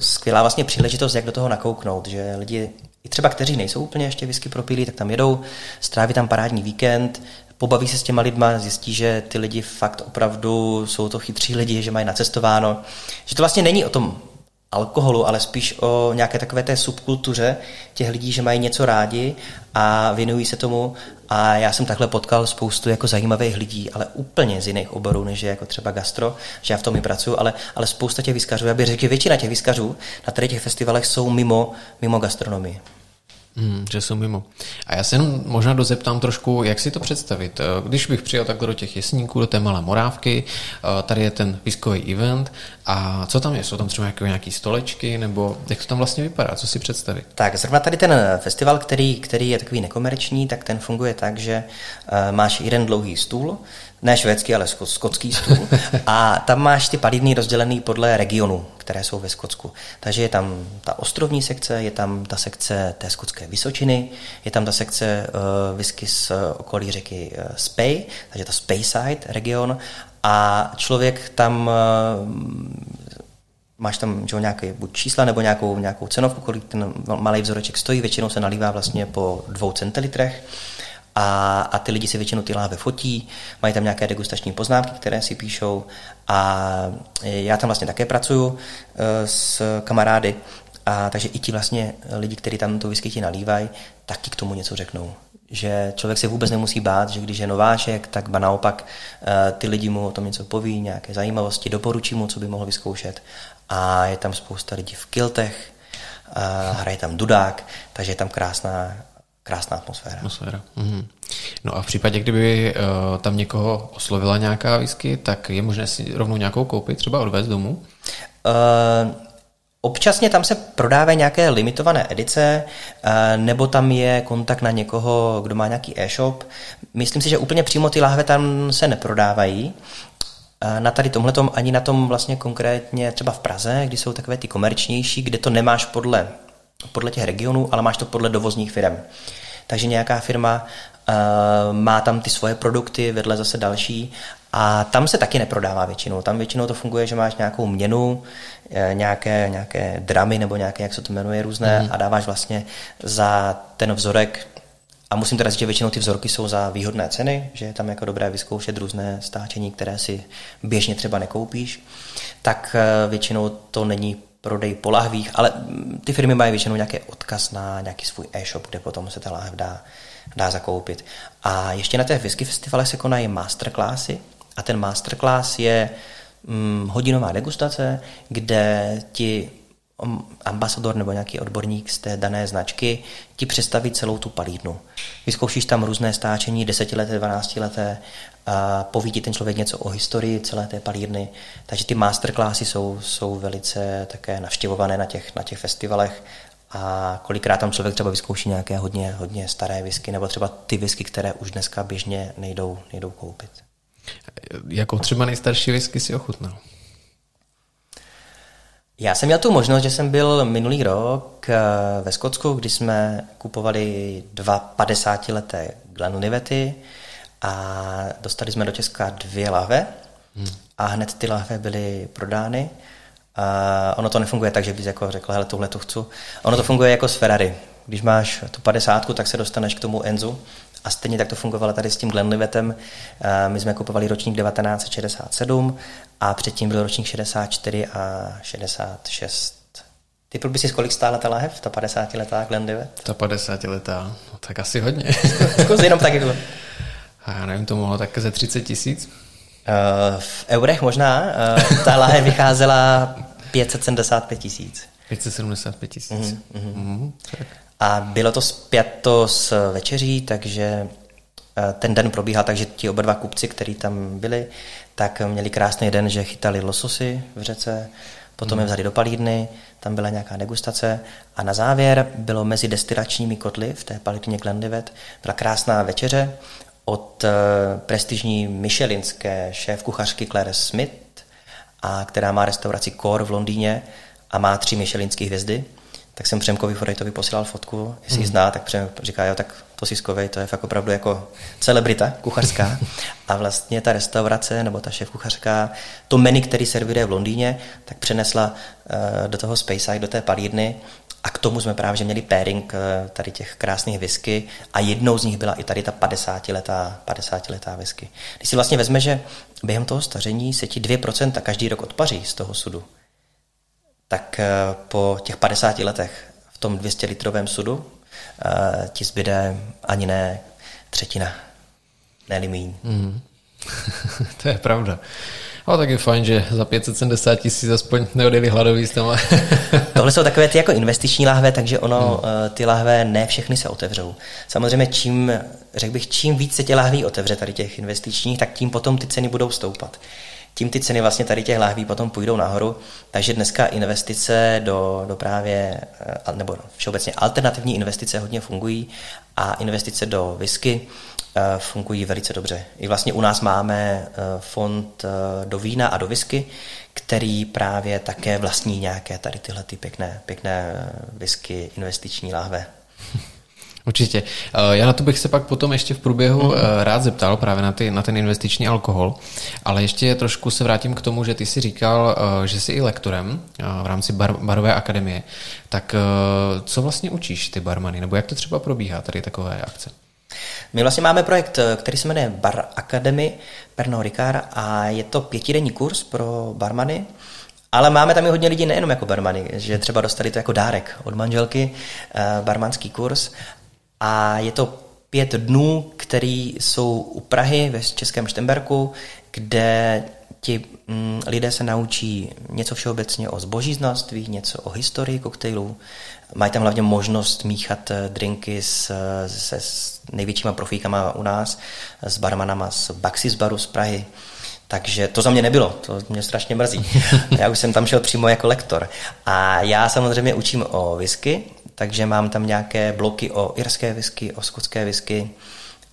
skvělá vlastně příležitost, jak do toho nakouknout, že lidi i třeba kteří nejsou úplně ještě whisky propílí, tak tam jedou, stráví tam parádní víkend, pobaví se s těma lidma, zjistí, že ty lidi fakt opravdu jsou to chytří lidi, že mají nacestováno, že to vlastně není o tom alkoholu, ale spíš o nějaké takové té subkultuře těch lidí, že mají něco rádi a věnují se tomu. A já jsem takhle potkal spoustu jako zajímavých lidí, ale úplně z jiných oborů, než je jako třeba gastro, že já v tom i pracuji, ale, ale spousta těch výskařů, já bych řekl, že většina těch výskařů na tady těch festivalech jsou mimo, mimo gastronomii. Hmm, že jsou mimo. A já se jenom možná dozeptám trošku, jak si to představit. Eh, když bych přijel takhle do těch jesníků, do té malé morávky, eh, tady je ten pískový event a co tam je? Jsou tam třeba jako nějaké stolečky nebo jak to tam vlastně vypadá? Co si představit? Tak zrovna tady ten festival, který, který je takový nekomerční, tak ten funguje tak, že máš jeden dlouhý stůl, ne švédský, ale skotský stůl. A tam máš ty palivny rozdělený podle regionu, které jsou ve Skotsku. Takže je tam ta ostrovní sekce, je tam ta sekce té skotské Vysočiny, je tam ta sekce uh, whisky z okolí řeky uh, Spey, takže ta Speyside region. A člověk tam uh, máš tam že, nějaké buď čísla nebo nějakou, nějakou cenovku, kolik ten malý vzoreček stojí, většinou se nalívá vlastně po dvou centilitrech a, a ty lidi si většinou ty láhve fotí, mají tam nějaké degustační poznámky, které si píšou a já tam vlastně také pracuju e, s kamarády, a takže i ti vlastně lidi, kteří tam tu whisky ti nalívají, taky k tomu něco řeknou. Že člověk se vůbec nemusí bát, že když je nováček, tak ba naopak e, ty lidi mu o tom něco poví, nějaké zajímavosti, doporučí mu, co by mohl vyzkoušet. A je tam spousta lidí v kiltech, hraje tam dudák, takže je tam krásná, krásná atmosféra. atmosféra. Mhm. No a v případě, kdyby uh, tam někoho oslovila nějaká whisky, tak je možné si rovnou nějakou koupit, třeba odvést domů? Uh, Občasně tam se prodávají nějaké limitované edice, nebo tam je kontakt na někoho, kdo má nějaký e-shop. Myslím si, že úplně přímo ty láhve tam se neprodávají. Na tady tomhletom ani na tom vlastně konkrétně třeba v Praze, kdy jsou takové ty komerčnější, kde to nemáš podle podle těch regionů, ale máš to podle dovozních firm. Takže nějaká firma uh, má tam ty svoje produkty, vedle zase další a tam se taky neprodává většinou. Tam většinou to funguje, že máš nějakou měnu, eh, nějaké, nějaké dramy nebo nějaké, jak se to jmenuje, různé mm. a dáváš vlastně za ten vzorek a musím teda říct, že většinou ty vzorky jsou za výhodné ceny, že je tam jako dobré vyzkoušet různé stáčení, které si běžně třeba nekoupíš, tak eh, většinou to není prodej po lahvích, ale ty firmy mají většinou nějaký odkaz na nějaký svůj e-shop, kde potom se ta láhev dá, dá zakoupit. A ještě na té whisky festivale se konají masterclassy a ten masterclass je hm, hodinová degustace, kde ti ambasador nebo nějaký odborník z té dané značky ti představí celou tu palídnu. Vyzkoušíš tam různé stáčení, desetileté, dvanáctileté, a poví ti ten člověk něco o historii celé té palírny. Takže ty masterclassy jsou, jsou velice také navštěvované na těch, na těch festivalech a kolikrát tam člověk třeba vyzkouší nějaké hodně, hodně staré whisky, nebo třeba ty whisky, které už dneska běžně nejdou, nejdou koupit. Jako třeba nejstarší whisky si ochutnal? Já jsem měl tu možnost, že jsem byl minulý rok eh, ve Skotsku, kdy jsme kupovali dva 50-leté Glenlivety a dostali jsme do Česka dvě lahve hmm. a hned ty lahve byly prodány. A ono to nefunguje tak, že bys jako řekl, hele, tohle to chci. Ono to funguje jako s Ferrari. Když máš tu 50, tak se dostaneš k tomu Enzu a stejně tak to fungovalo tady s tím Glenlivetem. My jsme kupovali ročník 1967 a předtím byl ročník 64 a 66. Ty by si kolik stála ta lahev, ta 50 letá Glenlivet? Ta 50 letá, no tak asi hodně. Zkus jenom tak jako. A já nevím, to mohlo tak ze 30 tisíc? Uh, v eurech možná. Uh, ta lahev vycházela 575 tisíc. 575 tisíc. Mm-hmm. Mm-hmm. A bylo to zpěto s večeří, takže eh, ten den probíhal tak, že ti oba dva kupci, kteří tam byli, tak měli krásný den, že chytali lososy v řece, potom mm. je vzali do palídny, tam byla nějaká degustace a na závěr bylo mezi destilačními kotly v té palidně Glenlivet byla krásná večeře od eh, prestižní michelinské šéf kuchařky Claire Smith, a která má restauraci Core v Londýně a má tři michelinské hvězdy tak jsem Přemkovi Forejtovi posílal fotku, jestli hmm. zná, tak Přem říká, jo, tak to si skovej, to je fakt opravdu jako celebrita kuchařská. A vlastně ta restaurace nebo ta šéf kuchařka, to menu, který servíruje v Londýně, tak přenesla uh, do toho Speyside, do té palírny a k tomu jsme právě měli pairing uh, tady těch krásných whisky a jednou z nich byla i tady ta 50 letá, 50 letá whisky. Když si vlastně vezme, že během toho staření se ti 2% každý rok odpaří z toho sudu, tak eh, po těch 50 letech v tom 200 litrovém sudu eh, ti zbyde ani ne třetina, ne míň. Mm. to je pravda. No tak je fajn, že za 570 tisíc aspoň neodjeli hladový s tomu. Tohle jsou takové ty jako investiční lahve, takže ono, hmm. ty lahve ne všechny se otevřou. Samozřejmě čím, řekl bych, čím víc se tě lahví otevře tady těch investičních, tak tím potom ty ceny budou stoupat tím ty ceny vlastně tady těch láhví potom půjdou nahoru, takže dneska investice do, do právě, eh, nebo všeobecně alternativní investice hodně fungují a investice do whisky eh, fungují velice dobře. I vlastně u nás máme eh, fond do vína a do whisky, který právě také vlastní nějaké tady tyhle ty pěkné, pěkné whisky investiční láhve. Určitě. Eh, já na to bych se pak potom ještě v průběhu mm. rád zeptal právě na, ty, na ten investiční alkohol, ale ještě trošku se vrátím k tomu, že ty si říkal, eh, že jsi i lektorem v rámci bar, barové akademie. Tak co vlastně učíš ty barmany, nebo jak to třeba probíhá tady takové akce? My vlastně máme projekt, který se jmenuje Bar Academy Pernod Ricard a je to pětidenní kurz pro barmany, ale máme tam i hodně lidí nejenom jako barmany, že třeba dostali to jako dárek od manželky, barmanský kurz a je to pět dnů, které jsou u Prahy ve Českém Štemberku, kde ti mm, lidé se naučí něco všeobecně o zbožíznoství, něco o historii koktejlů. Mají tam hlavně možnost míchat eh, drinky s, se s největšíma profíkama u nás, s barmanama z Baxis baru z Prahy. Takže to za mě nebylo, to mě strašně mrzí. Já už jsem tam šel přímo jako lektor. A já samozřejmě učím o whisky, takže mám tam nějaké bloky o irské whisky, o skotské whisky,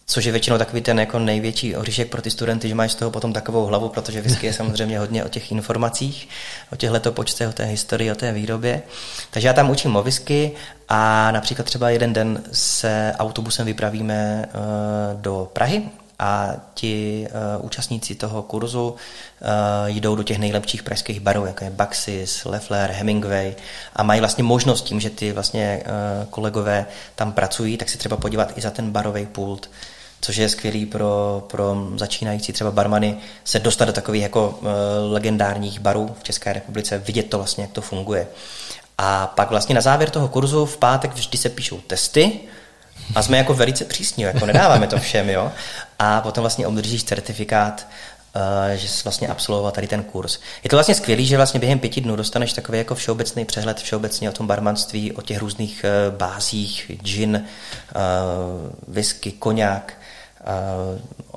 což je většinou takový ten jako největší oříšek pro ty studenty, že máš z toho potom takovou hlavu, protože whisky je samozřejmě hodně o těch informacích, o těch letopočtech, o té historii, o té výrobě. Takže já tam učím o whisky a například třeba jeden den se autobusem vypravíme eh, do Prahy a ti uh, účastníci toho kurzu uh, jdou do těch nejlepších pražských barů, jako je Baxis, Leffler, Hemingway a mají vlastně možnost tím, že ty vlastně uh, kolegové tam pracují, tak si třeba podívat i za ten barový pult, což je skvělý pro, pro začínající třeba barmany se dostat do takových jako uh, legendárních barů v České republice, vidět to vlastně, jak to funguje. A pak vlastně na závěr toho kurzu v pátek vždy se píšou testy, a jsme jako velice přísní, jako nedáváme to všem, jo. A potom vlastně obdržíš certifikát, uh, že jsi vlastně absolvoval tady ten kurz. Je to vlastně skvělé, že vlastně během pěti dnů dostaneš takový jako všeobecný přehled všeobecně o tom barmanství, o těch různých uh, bázích, gin, whisky, uh,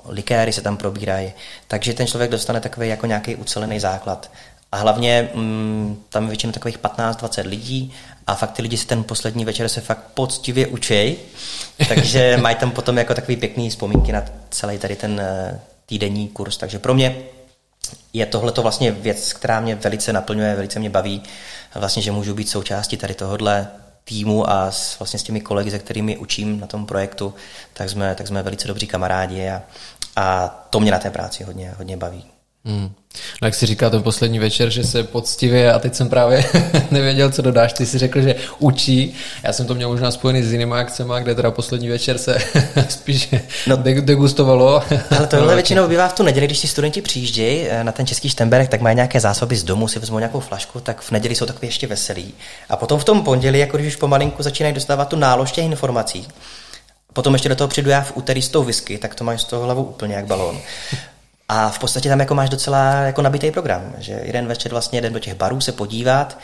likéry se tam probírají. Takže ten člověk dostane takový jako nějaký ucelený základ. A hlavně mm, tam je většinou takových 15-20 lidí a fakt ty lidi si ten poslední večer se fakt poctivě učej, takže mají tam potom jako takový pěkný vzpomínky na celý tady ten eh, týdenní kurz. Takže pro mě je tohle to vlastně věc, která mě velice naplňuje, velice mě baví, vlastně, že můžu být součástí tady tohohle týmu a s, vlastně s těmi kolegy, se kterými učím na tom projektu, tak jsme, tak jsme velice dobří kamarádi a, a to mě na té práci hodně, hodně baví. Hmm. No jak jsi říkal ten poslední večer, že se poctivě, a teď jsem právě nevěděl, co dodáš, ty si řekl, že učí, já jsem to měl možná spojený s jinými akcemi, kde teda poslední večer se spíš no, degustovalo. Ale tohle většinou bývá v tu neděli, když si studenti přijíždějí eh, na ten český štemberek, tak mají nějaké zásoby z domu, si vezmou nějakou flašku, tak v neděli jsou takový ještě veselí. A potom v tom pondělí, jako když už pomalinku začínají dostávat tu nálož těch informací, Potom ještě do toho přijdu já v úterý s tou whisky, tak to máš z toho hlavu úplně jak balón. A v podstatě tam jako máš docela jako nabitý program, že jeden večer vlastně jeden do těch barů se podívat,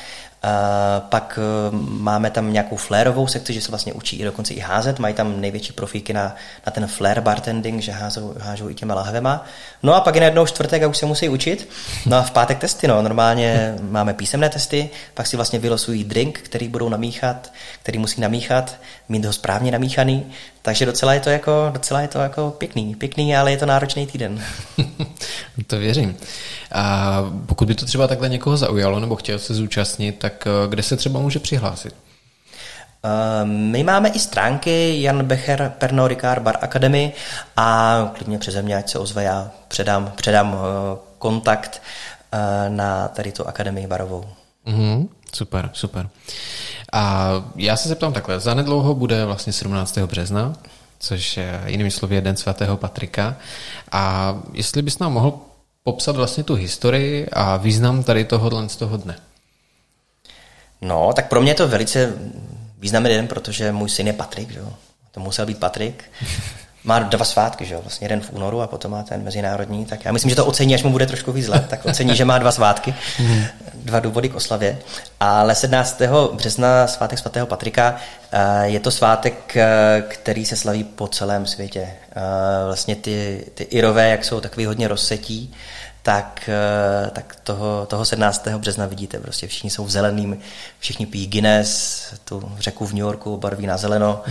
pak e, máme tam nějakou flérovou sekci, že se vlastně učí i dokonce i házet, mají tam největší profíky na, na ten flare bartending, že házou, hážou i těma lahvema. No a pak je najednou čtvrtek a už se musí učit. No a v pátek testy, no. Normálně máme písemné testy, pak si vlastně vylosují drink, který budou namíchat, který musí namíchat, mít ho správně namíchaný. Takže docela je to jako, docela je to jako pěkný, pěkný, ale je to náročný týden. to věřím. A pokud by to třeba takhle někoho zaujalo nebo chtěl se zúčastnit, tak eh, kde se třeba může přihlásit? Eh, my máme i stránky Jan Becher Pernod Ricard Bar Academy a klidně přeze mě, ať se ozve, já předám, předám eh, kontakt na tady tu akademii barovou. Mm, super, super. A já se zeptám takhle, zanedlouho bude vlastně 17. března, což je jinými slovy Den svatého Patrika. A jestli bys nám mohl popsat vlastně tu historii a význam tady tohohle z toho dne. No, tak pro mě je to velice významný den, protože můj syn je Patrik, že jo? To musel být Patrik. Má dva svátky, že jo? Vlastně jeden v únoru a potom má ten mezinárodní. Tak já myslím, že to ocení, až mu bude trošku víc let, tak ocení, že má dva svátky, dva důvody k oslavě. Ale 17. března, svátek svatého Patrika, eh, je to svátek, eh, který se slaví po celém světě. Eh, vlastně ty, ty Irové, jak jsou takový hodně rozsetí, tak, eh, tak toho, toho 17. března vidíte, prostě všichni jsou v zeleným, všichni pijí Guinness, tu řeku v New Yorku barví na zeleno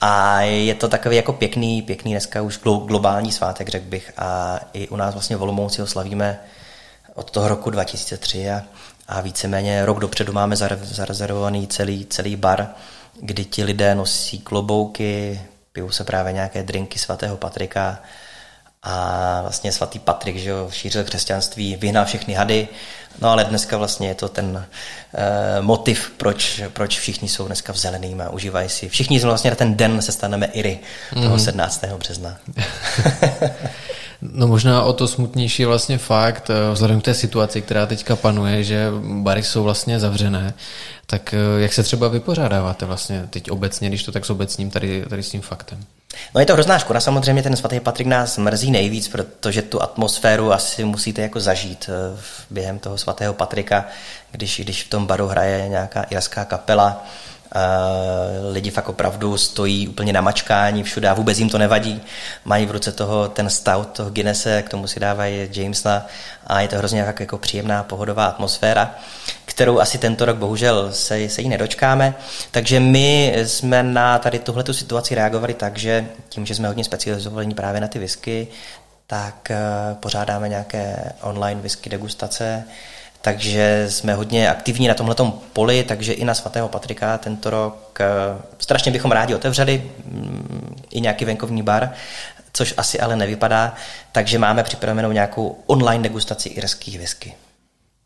a je to takový jako pěkný, pěkný dneska už globální svátek, řekl bych a i u nás vlastně v ho slavíme od toho roku 2003 a, a víceméně rok dopředu máme zarezervovaný celý, celý bar, kdy ti lidé nosí klobouky, pijou se právě nějaké drinky svatého Patrika, a vlastně svatý Patrik, že jo, šířil křesťanství, vyhnal všechny hady, no ale dneska vlastně je to ten uh, motiv, proč, proč všichni jsou dneska v zeleným a užívají si. Všichni jsme vlastně na ten den se staneme Iry, toho mm. 17. března. No možná o to smutnější je vlastně fakt, eh, vzhledem k té situaci, která teďka panuje, že bary jsou vlastně zavřené, tak eh, jak se třeba vypořádáváte vlastně teď obecně, když to tak s obecním tady, tady s tím faktem? No je to hrozná škoda, samozřejmě ten svatý Patrik nás mrzí nejvíc, protože tu atmosféru asi musíte jako zažít eh, během toho svatého Patrika, když, když v tom baru hraje nějaká irská kapela, Uh, lidi fakt opravdu stojí úplně na mačkání všude a vůbec jim to nevadí. Mají v ruce toho ten stout, toho Guinnesse, k tomu si dávají Jamesa a je to hrozně jako, jako příjemná pohodová atmosféra, kterou asi tento rok bohužel se, se jí nedočkáme. Takže my jsme na tady tuhletu situaci reagovali tak, že tím, že jsme hodně specializovaní právě na ty whisky, tak uh, pořádáme nějaké online whisky degustace, takže jsme hodně aktivní na tomhle poli, takže i na svatého Patrika tento rok eh, strašně bychom rádi otevřeli mm, i nějaký venkovní bar, což asi ale nevypadá, takže máme připravenou nějakou online degustaci irských whisky.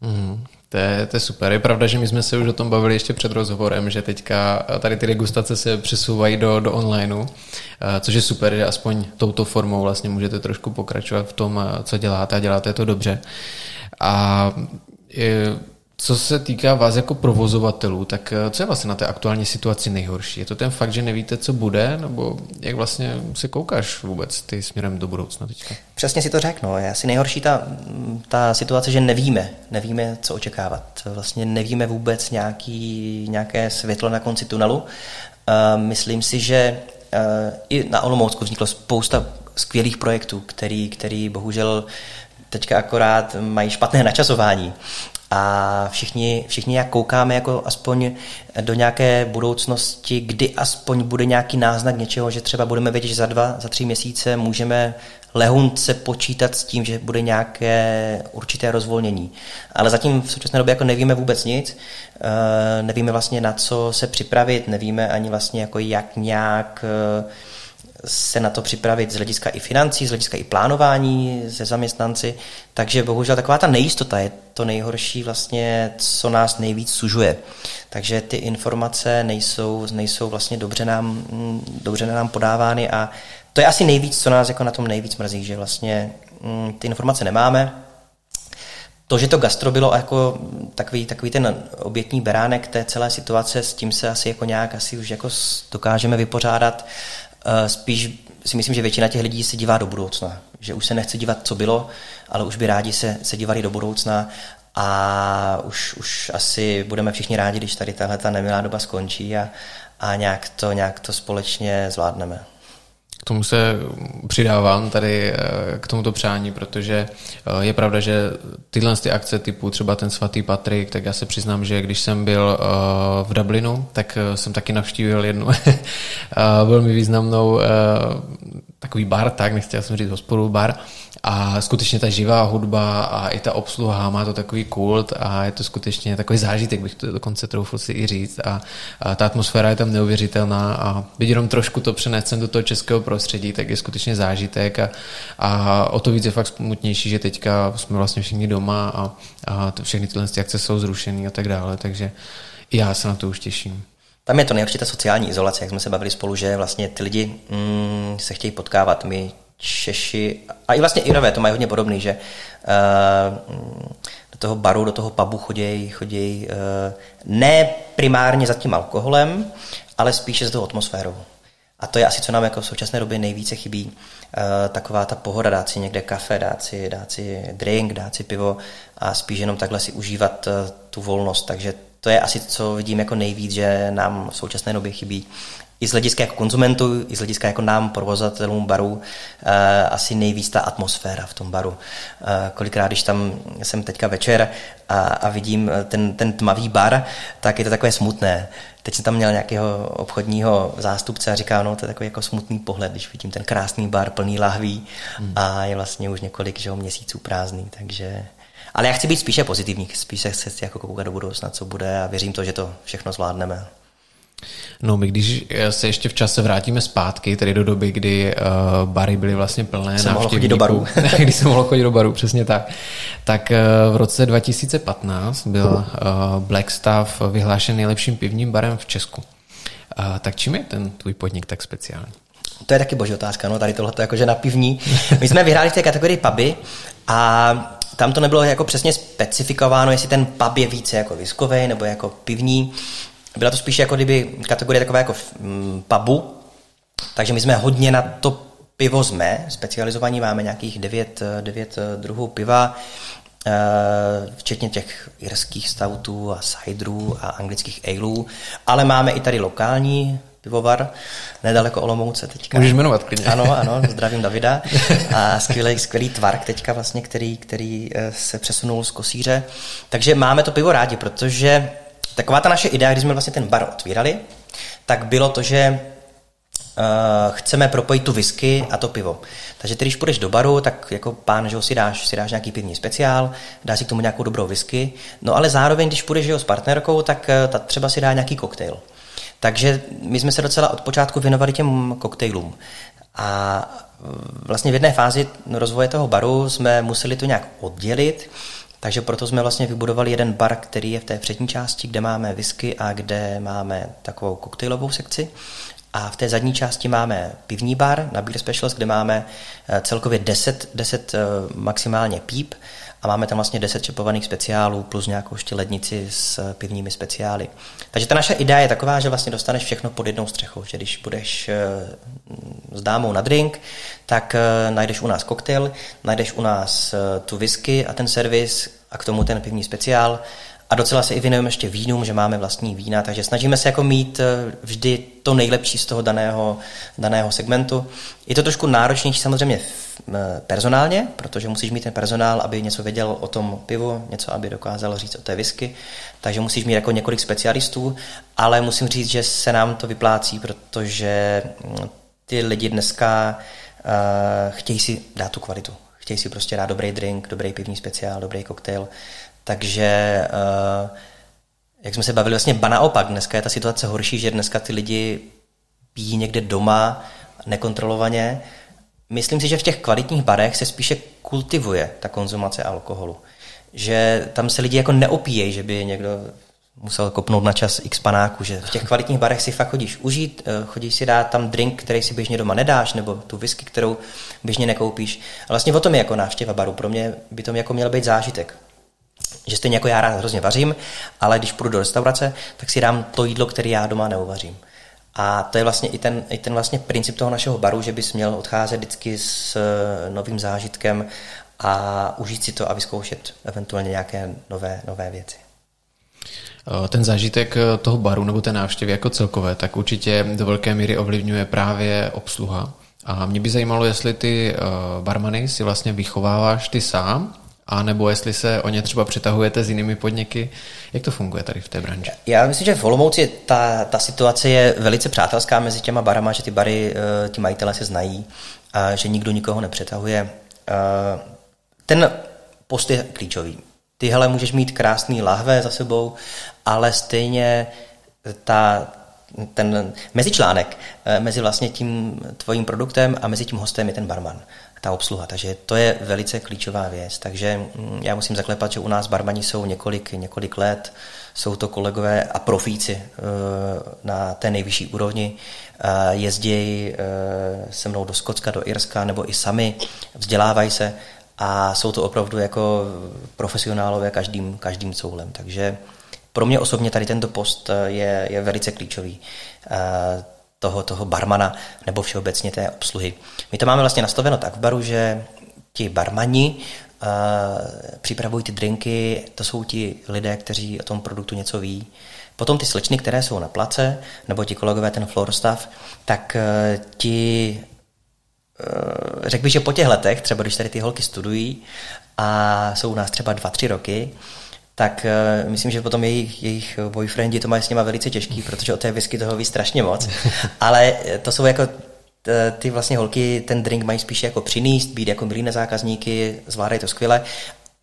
Mm, to je, to je super. Je pravda, že my jsme se už o tom bavili ještě před rozhovorem, že teďka tady ty degustace se přesouvají do, do onlineu, eh, což je super, že aspoň touto formou vlastně můžete trošku pokračovat v tom, eh, co děláte a děláte to dobře. A co se týká vás jako provozovatelů, tak eh, co je vlastně na té aktuální situaci nejhorší? Je to ten fakt, že nevíte, co bude, nebo jak vlastně se koukáš vůbec ty směrem do budoucna teďka? Přesně si to řeknu. Je asi nejhorší ta, ta situace, že nevíme. Nevíme, co očekávat. Vlastně nevíme vůbec nějaký, nějaké světlo na konci tunelu. Uh, myslím si, že uh, i na Olomoucku vzniklo spousta skvělých projektů, který, který bohužel teďka akorát mají špatné načasování. A všichni, všichni jak koukáme jako aspoň do nějaké budoucnosti, kdy aspoň bude nějaký náznak něčeho, že třeba budeme vědět, že za dva, za tři měsíce můžeme lehunce počítat s tím, že bude nějaké určité rozvolnění. Ale zatím v současné době jako nevíme vůbec nic, eh, nevíme vlastně na co se připravit, nevíme ani vlastně jako jak nějak eh, se na to připravit z hlediska i financí, z hlediska i plánování se zaměstnanci. Takže bohužel taková ta nejistota je to nejhorší vlastně, co nás nejvíc sužuje. Takže ty informace nejsou, nejsou vlastně dobře nám, dobře nám podávány a to je asi nejvíc, co nás jako na tom nejvíc mrzí, že vlastně mm, ty informace nemáme, to, že to gastro bylo jako takový, takový ten obětní beránek té celé situace, s tím se asi jako nějak asi už jako dokážeme vypořádat. Eh, spíš si myslím, že většina těch lidí se dívá do budoucna. Že už se nechce dívat, co bylo, ale už by rádi se, se dívali do budoucna a už, už asi budeme všichni rádi, když tady tahle ta nemilá doba skončí a, a nějak, to, nějak to společně zvládneme. K tomu se přidávám tady eh, k tomuto přání, protože eh, je pravda, že tyhle ty akce typu třeba ten svatý Patrik, tak já se přiznám, že když jsem byl eh, v Dublinu, tak jsem taky navštívil jednu velmi významnou takový bar, tak nechtěl jsem říct hospodu, bar, a skutečně ta živá hudba a i ta obsluha má to takový kult a je to skutečně takový zážitek, bych to dokonce troufl si i říct. A, a ta atmosféra je tam neuvěřitelná a byť jenom trošku to přenést do toho českého prostředí, tak je skutečně zážitek a, a o to víc je fakt smutnější, že teďka jsme vlastně všichni doma a, a to, všechny tyhle akce jsou zrušený a tak dále, takže já se na to už těším. Tam je to nejlepší ta sociální izolace, jak jsme se bavili spolu, že vlastně ty lidi mm, se chtějí potkávat. My Češi, a i vlastně Irové to mají hodně podobný, že uh, do toho baru, do toho pubu chodějí, chodějí uh, ne primárně za tím alkoholem, ale spíše za tou atmosférou. A to je asi, co nám jako v současné době nejvíce chybí. Uh, taková ta pohoda, dát si někde kafe, dát si, dát si drink, dát si pivo a spíš jenom takhle si užívat tu volnost. Takže to je asi, co vidím jako nejvíc, že nám v současné době chybí i z hlediska jako konzumentů, i z hlediska jako nám, provozatelům baru, eh, asi nejvíc ta atmosféra v tom baru. Eh, kolikrát, když tam jsem teďka večer a, a vidím ten, ten tmavý bar, tak je to takové smutné. Teď jsem tam měl nějakého obchodního zástupce a říká, no to je takový jako smutný pohled, když vidím ten krásný bar plný lahví hmm. a je vlastně už několik že, měsíců prázdný, takže... Ale já chci být spíše pozitivní, spíše se chci jako koukat do budoucna, co bude a věřím to, že to všechno zvládneme. No my když se ještě v čase vrátíme zpátky, tedy do doby, kdy uh, bary byly vlastně plné jsem mohl chodit do baru. když jsem mohl chodit do baru, přesně tak. Tak uh, v roce 2015 byl uh, Blackstaff vyhlášen nejlepším pivním barem v Česku. Uh, tak čím je ten tvůj podnik tak speciální? To je taky boží otázka, no tady tohle jakože na pivní. My jsme vyhráli v té kategorii puby a tam to nebylo jako přesně specifikováno, jestli ten pub je více jako viskový nebo jako pivní. Byla to spíš jako kdyby kategorie takové jako mm, pubu, takže my jsme hodně na to pivo jsme specializovaní, máme nějakých devět, devět druhů piva, eh, včetně těch irských stoutů a ciderů a anglických aleů, ale máme i tady lokální pivovar, nedaleko Olomouce teďka. Můžeš jmenovat klidně. Ano, ano, zdravím Davida. A skvělý, skvělý tvark teďka vlastně, který, který eh, se přesunul z kosíře. Takže máme to pivo rádi, protože taková ta naše idea, když jsme vlastně ten bar otvírali, tak bylo to, že uh, chceme propojit tu whisky a to pivo. Takže ty, když půjdeš do baru, tak jako pán, že si dáš, si dáš nějaký pivní speciál, dáš si k tomu nějakou dobrou whisky, no ale zároveň, když půjdeš jo, s partnerkou, tak uh, ta třeba si dá nějaký koktejl. Takže my jsme se docela od počátku věnovali těm koktejlům. A eh, vlastně v jedné fázi rozvoje toho baru jsme museli to nějak oddělit, takže proto jsme vlastně vybudovali jeden bar, který je v té přední části, kde máme whisky a kde máme takovou koktejlovou sekci. A v té zadní části máme pivní bar na Beer Specials, kde máme eh, celkově 10, 10 eh, maximálně píp a máme tam vlastně 10 čepovaných speciálů plus nějakou ještě lednici s pivními speciály. Takže ta naše idea je taková, že vlastně dostaneš všechno pod jednou střechou, že když budeš eh, s dámou na drink, tak eh, najdeš u nás koktejl, najdeš u nás eh, tu whisky a ten servis a k tomu ten pivní speciál a docela se i věnujeme ještě vínům, že máme vlastní vína, takže snažíme se jako mít eh, vždy to nejlepší z toho daného, daného segmentu. Je to trošku náročnější samozřejmě personálně, protože musíš mít ten personál, aby něco věděl o tom pivu, něco, aby dokázal říct o té whisky, takže musíš mít jako několik specialistů, ale musím říct, že se nám to vyplácí, protože mm, ty lidi dneska uh, chtějí si dát tu kvalitu. Chtějí si prostě dát dobrý drink, dobrý pivní speciál, dobrý koktejl. Takže, uh, jak jsme se bavili, vlastně ba naopak, dneska je ta situace horší, že dneska ty lidi pijí někde doma nekontrolovaně. Myslím si, že v těch kvalitních barech se spíše kultivuje ta konzumace alkoholu. Že tam se lidi jako neopíjejí, že by někdo musel kopnout na čas x panáku, že v těch kvalitních barech si fakt chodíš užít, eh, chodíš si dát tam drink, který si běžně doma nedáš, nebo tu whisky, kterou běžně nekoupíš. A vlastně o tom je jako návštěva baru. Pro mě by to jako měl být zážitek. Že stejně jako já rád hrozně vařím, ale když půjdu do restaurace, tak si dám to jídlo, které já doma neuvařím. A to je vlastně i ten, i ten vlastně princip toho našeho baru, že bys měl odcházet vždycky s eh, novým zážitkem a užít si to a vyzkoušet eventuálně nějaké nové, nové věci. Eh, ten zážitek eh, toho baru nebo té návštěvy jako celkové, tak určitě do velké míry ovlivňuje právě obsluha. A mě by zajímalo, jestli ty barmany si vlastně vychováváš ty sám, a nebo jestli se o ně třeba přetahujete s jinými podniky. Jak to funguje tady v té branži? Já myslím, že v Olomouci ta, ta situace je velice přátelská mezi těma barama, že ty bary, eh, ti majitele se znají a že nikdo nikoho nepřetahuje. Eh, ten post je klíčový. Ty hele můžeš mít krásný lahve za sebou, ale stejně ta, ten mezičlánek eh, mezi vlastně tím tvojím produktem a mezi tím hostem je ten barman ta obsluha. Takže to je velice klíčová věc. Takže mm, já musím zaklepat, že u nás barmani jsou několik, několik let, jsou to kolegové a profíci eh, na té nejvyšší úrovni, jezdí eh, se mnou do Skotska, do Irska nebo i sami, vzdělávají se a jsou to opravdu jako profesionálové každým, každým coulem. Takže pro mě osobně tady tento post eh, je, je velice klíčový toho, toho barmana nebo všeobecně té obsluhy. My to máme vlastně nastaveno tak v baru, že ti barmani uh, připravují ty drinky, to jsou ti lidé, kteří o tom produktu něco ví. Potom ty slečny, které jsou na place, nebo ti kolegové, ten floor staff, tak uh, ti uh, řekl bych, že po těch letech, třeba když tady ty holky studují a jsou u nás třeba dva, tři roky, tak uh, myslím, že potom jejich, jejich boyfrienti to mají s nima velice těžký, protože o té whisky toho ví strašně moc. Ale to jsou jako ty vlastně holky, ten drink mají spíše jako přinést, být jako milí na zákazníky, zvládají to skvěle,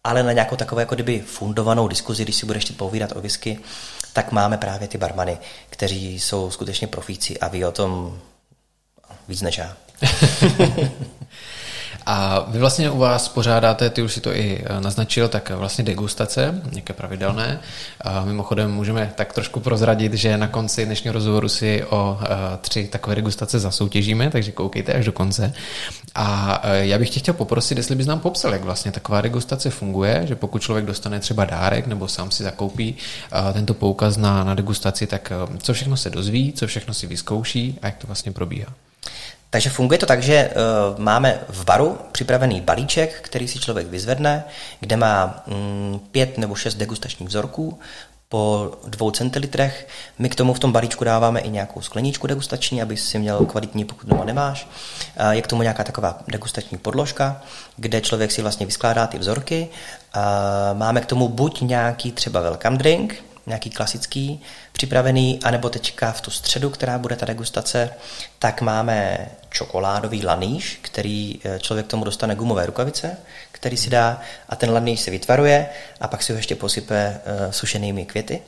ale na nějakou takovou jako kdyby fundovanou diskuzi, když si budeš chtít povídat o whisky, tak máme právě ty barmany, kteří jsou skutečně profíci a ví o tom víc než já. A vy vlastně u vás pořádáte, ty už si to i eh, naznačil, tak vlastně degustace, nějaké pravidelné. A mimochodem můžeme tak trošku prozradit, že na konci dnešního rozhovoru si o eh, tři takové degustace zasoutěžíme, takže koukejte až do konce. A eh, já bych tě chtěl poprosit, jestli bys nám popsal, jak vlastně taková degustace funguje, že pokud člověk dostane třeba dárek nebo sám si zakoupí tento poukaz na, na degustaci, tak co všechno se dozví, co všechno si vyzkouší a jak to vlastně probíhá. Takže funguje to tak, že uh, máme v baru připravený balíček, který si člověk vyzvedne, kde má mm, pět nebo šest degustačních vzorků po dvou centilitrech. My k tomu v tom balíčku dáváme i nějakou skleničku degustační, aby si měl kvalitní, pokud doma nemáš. Je k tomu nějaká taková degustační podložka, kde člověk si vlastně vyskládá ty vzorky. Máme k tomu buď nějaký třeba welcome drink, nějaký klasický připravený, anebo teďka v tu středu, která bude ta degustace, tak máme čokoládový laníš, který eh, člověk tomu dostane gumové rukavice, který si dá a ten laníš se vytvaruje a pak si ho ještě posype uh, sušenými květy.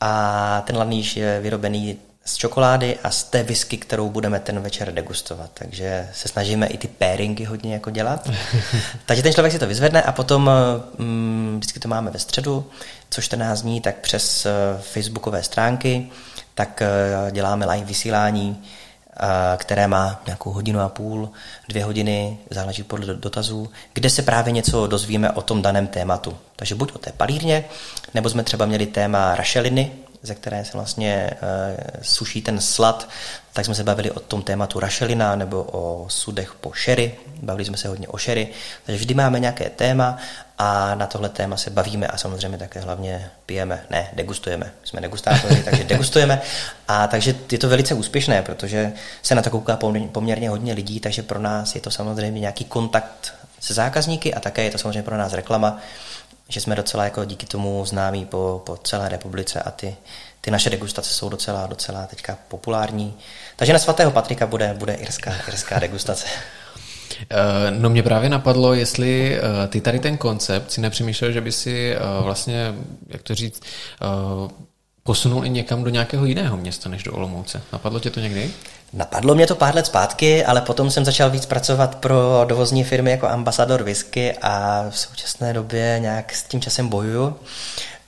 A ten laníš je vyrobený z čokolády a z té whisky, kterou budeme ten večer degustovat. Takže se snažíme i ty pairingy hodně jako dělat. Takže ten člověk si to vyzvedne a potom mm, vždycky to máme ve středu, co 14 dní, tak přes eh, facebookové stránky, tak eh, děláme live vysílání, eh, které má nějakou hodinu a půl, dvě hodiny, záleží podle dotazů, kde se právě něco dozvíme o tom daném tématu. Takže buď o té palírně, nebo jsme třeba měli téma rašeliny, ze které se vlastně uh, suší ten slad, tak jsme se bavili o tom tématu rašelina nebo o sudech po šery. Bavili jsme se hodně o šery. Takže vždy máme nějaké téma a na tohle téma se bavíme a samozřejmě také hlavně pijeme. Ne, degustujeme. Jsme degustátoři, takže degustujeme. A takže je to velice úspěšné, protože se na to kouká poměrně hodně lidí, takže pro nás je to samozřejmě nějaký kontakt se zákazníky a také je to samozřejmě pro nás reklama, že jsme docela jako díky tomu známí po, po celé republice a ty, ty naše degustace jsou docela, docela teďka populární. Takže na svatého Patrika bude, bude irská, irská degustace. Eh, no mě právě napadlo, jestli eh, ty tady ten koncept si nepřemýšlel, že by si eh, vlastně, jak to říct, posunul i někam do nějakého jiného města než do Olomouce. Napadlo tě to někdy? Napadlo mě to pár let zpátky, ale potom jsem začal víc pracovat pro dovozní firmy jako ambasador whisky a v současné době nějak s tím časem bojuju.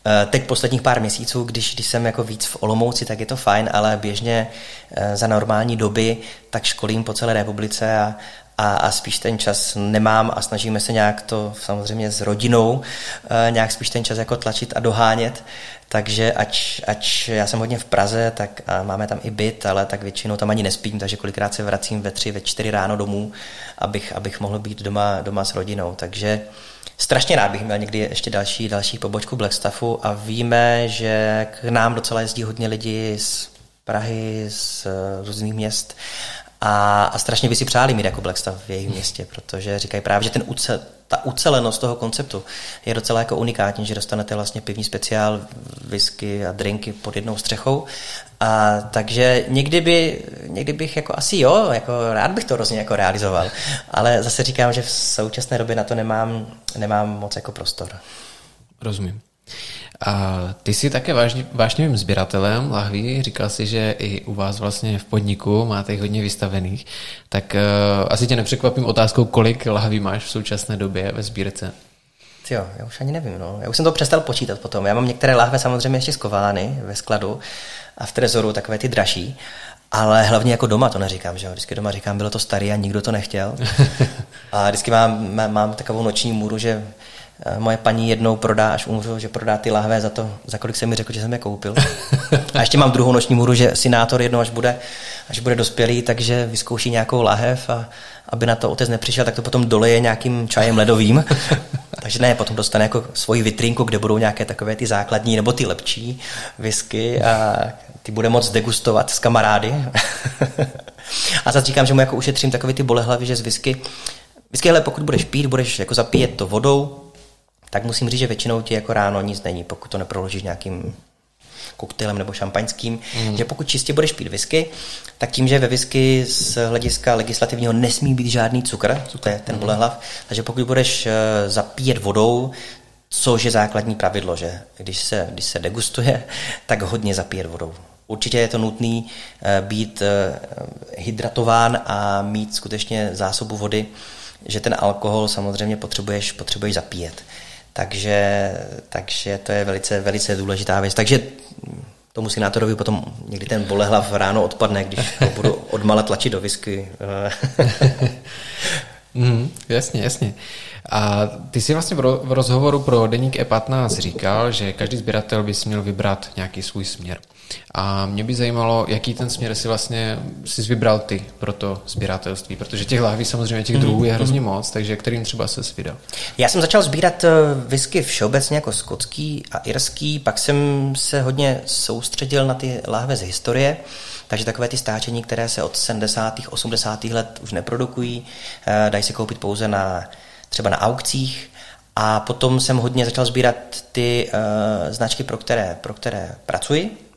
Eh, teď posledních pár měsíců, když, když jsem jako víc v Olomouci, tak je to fajn, ale běžně eh, za normální doby tak školím po celé republice a, a, a spíš ten čas nemám a snažíme se nějak to samozřejmě s rodinou eh, nějak spíš ten čas jako tlačit a dohánět. Takže ač, ač já jsem hodně v Praze, tak a máme tam i byt, ale tak většinou tam ani nespím, takže kolikrát se vracím ve tři, ve čtyři ráno domů, abych, abych mohl být doma, doma s rodinou. Takže strašně rád bych měl někdy ještě další, další pobočku Blackstaffu a víme, že k nám docela jezdí hodně lidí z Prahy, z různých měst a, a strašně by si přáli mít jako Blackstaff v jejich městě, protože říkají právě, že ten uce, ta ucelenost toho konceptu je docela jako unikátní, že dostanete vlastně pivní speciál, whisky a drinky pod jednou střechou. A takže někdy, by, někdy bych jako asi jo, jako rád bych to hrozně jako realizoval, ale zase říkám, že v současné době na to nemám, nemám moc jako prostor. Rozumím. A ty jsi také vážně, vážným sběratelem lahví, říkal jsi, že i u vás vlastně v podniku máte jich hodně vystavených, tak uh, asi tě nepřekvapím otázkou, kolik lahví máš v současné době ve sbírce. Jo, já už ani nevím, no. Já už jsem to přestal počítat potom. Já mám některé lahve samozřejmě ještě skovány ve skladu a v trezoru, takové ty dražší, ale hlavně jako doma to neříkám, že jo. Vždycky doma říkám, bylo to starý a nikdo to nechtěl. a vždycky mám, mám, mám takovou noční můru, že moje paní jednou prodá, až umřu, že prodá ty lahve za to, za kolik jsem mi řekl, že jsem je koupil. A ještě mám druhou noční můru, že synátor jednou, až bude, až bude dospělý, takže vyzkouší nějakou lahev a aby na to otec nepřišel, tak to potom doleje nějakým čajem ledovým. takže ne, potom dostane jako svoji vitrínku, kde budou nějaké takové ty základní nebo ty lepší whisky a ty bude moc degustovat s kamarády. a zase říkám, že mu jako ušetřím takové ty bolehlavy, že z whisky Whisky, ale pokud budeš pít, budeš jako zapíjet to vodou, tak musím říct, že většinou ti jako ráno nic není, pokud to neproložíš nějakým koktejlem nebo šampaňským, mm. že pokud čistě budeš pít whisky, tak tím, že ve whisky z hlediska legislativního nesmí být žádný cukr, cukr. to je ten mm. bolehlav, takže pokud budeš uh, zapíjet vodou, což je základní pravidlo, že když se, když se degustuje, tak hodně zapíjet vodou. Určitě je to nutný uh, být uh, hydratován a mít skutečně zásobu vody, že ten alkohol samozřejmě potřebuješ, potřebuješ zapíjet. Takže, takže to je velice, velice důležitá věc. Takže tomu senátorovi potom někdy ten bolehlav ráno odpadne, když ho budu odmala tlačit do whisky. mm, jasně, jasně. A ty jsi vlastně v rozhovoru pro Deník E15 říkal, že každý sběratel by si měl vybrat nějaký svůj směr. A mě by zajímalo, jaký ten směr si vlastně si vybral ty pro to sběratelství, protože těch láhví samozřejmě těch druhů je hrozně moc, takže kterým třeba se vydal? Já jsem začal sbírat eh, whisky všeobecně jako skotský a irský, pak jsem se hodně soustředil na ty láhve z historie, takže takové ty stáčení, které se od 70. 80. let už neprodukují, eh, dají se koupit pouze na třeba na aukcích, a potom jsem hodně začal sbírat ty uh, značky, pro které, pro které pracuji,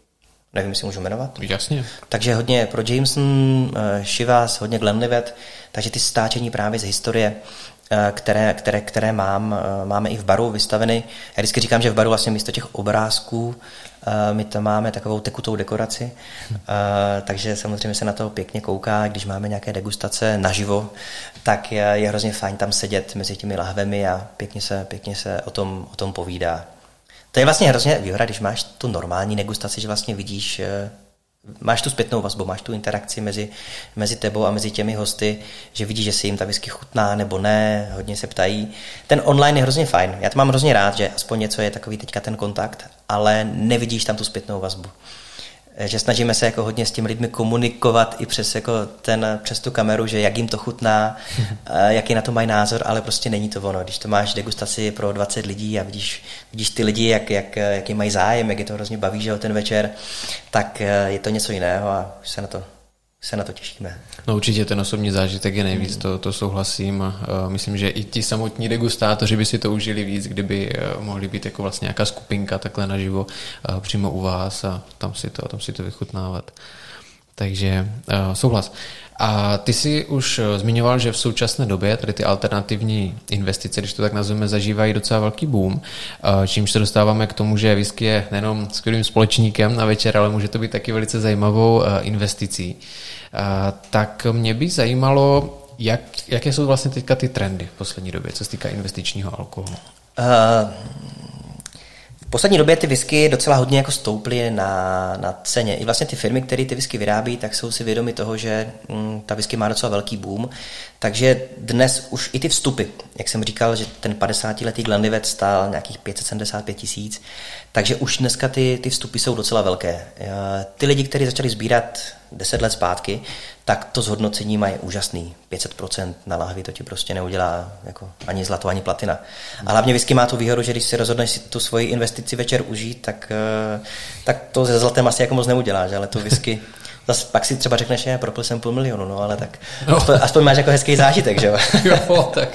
nevím, jestli můžu jmenovat. Jasně. Takže hodně pro Jameson, eh, Shivas, hodně Glenlivet, takže ty stáčení právě z historie, eh, které, které, které mám, eh, máme i v baru vystaveny. Já vždycky říkám, že v baru vlastně místo těch obrázků my tam máme takovou tekutou dekoraci, takže samozřejmě se na to pěkně kouká, když máme nějaké degustace naživo, tak je, je hrozně fajn tam sedět mezi těmi lahvemi a pěkně se, pěkně se o tom, o tom povídá. To je vlastně hrozně výhoda, když máš tu normální negustaci, že vlastně vidíš, eh, máš tu zpětnou vazbu, máš tu interakci mezi, mezi tebou a mezi těmi hosty, že vidíš, že si jim ta whisky chutná nebo ne, hodně se ptají. Ten online je hrozně fajn. Já to mám hrozně rád, že aspoň něco je takový teďka ten kontakt, ale nevidíš tam tu zpětnou vazbu. Eh, že snažíme se jako hodně s těmi lidmi komunikovat i přes, jako ten, přes tu kameru, že jak jim to chutná, eh, jaký na to mají názor, ale prostě není to ono. Když to máš degustaci pro 20 lidí a vidíš, vidíš ty lidi, jak, jak, jaký mají zájem, jak je to hrozně baví, že ten večer, tak je to něco jiného a už se na to se na to těšíme. No určitě ten osobní zážitek je nejvíc, to, to souhlasím. Uh, myslím, že i ti samotní degustátoři by si to užili víc, kdyby uh, mohli být jako vlastně nějaká skupinka takhle naživo uh, přímo u vás a tam si to, tam si to vychutnávat. Takže uh, souhlas. A ty si už zmiňoval, že v současné době tady ty alternativní investice, když to tak nazveme, zažívají docela velký boom, čímž se dostáváme k tomu, že whisky je nejenom skvělým společníkem na večer, ale může to být taky velice zajímavou investicí. Tak mě by zajímalo, jak, jaké jsou vlastně teďka ty trendy v poslední době, co se týká investičního alkoholu? Uh, poslední době ty whisky docela hodně jako stouply na, na ceně. I vlastně ty firmy, které ty whisky vyrábí, tak jsou si vědomi toho, že mm, ta whisky má docela velký boom. Takže dnes už i ty vstupy, jak jsem říkal, že ten 50-letý Glenlivet stál nějakých 575 tisíc, takže už dneska ty, ty vstupy jsou docela velké. Ty lidi, kteří začali sbírat 10 let zpátky, tak to zhodnocení mají úžasný. 500% na lahvi to ti prostě neudělá jako ani zlato, ani platina. A hlavně whisky má tu výhodu, že když si rozhodneš si tu svoji investici večer užít, tak, eh, tak to se zlatem asi jako moc neuděláš, ale to whisky Zas pak si třeba řekneš, že propil jsem půl milionu, no ale tak no. Aspoň, aspoň máš jako hezký zážitek, že jo? jo, tak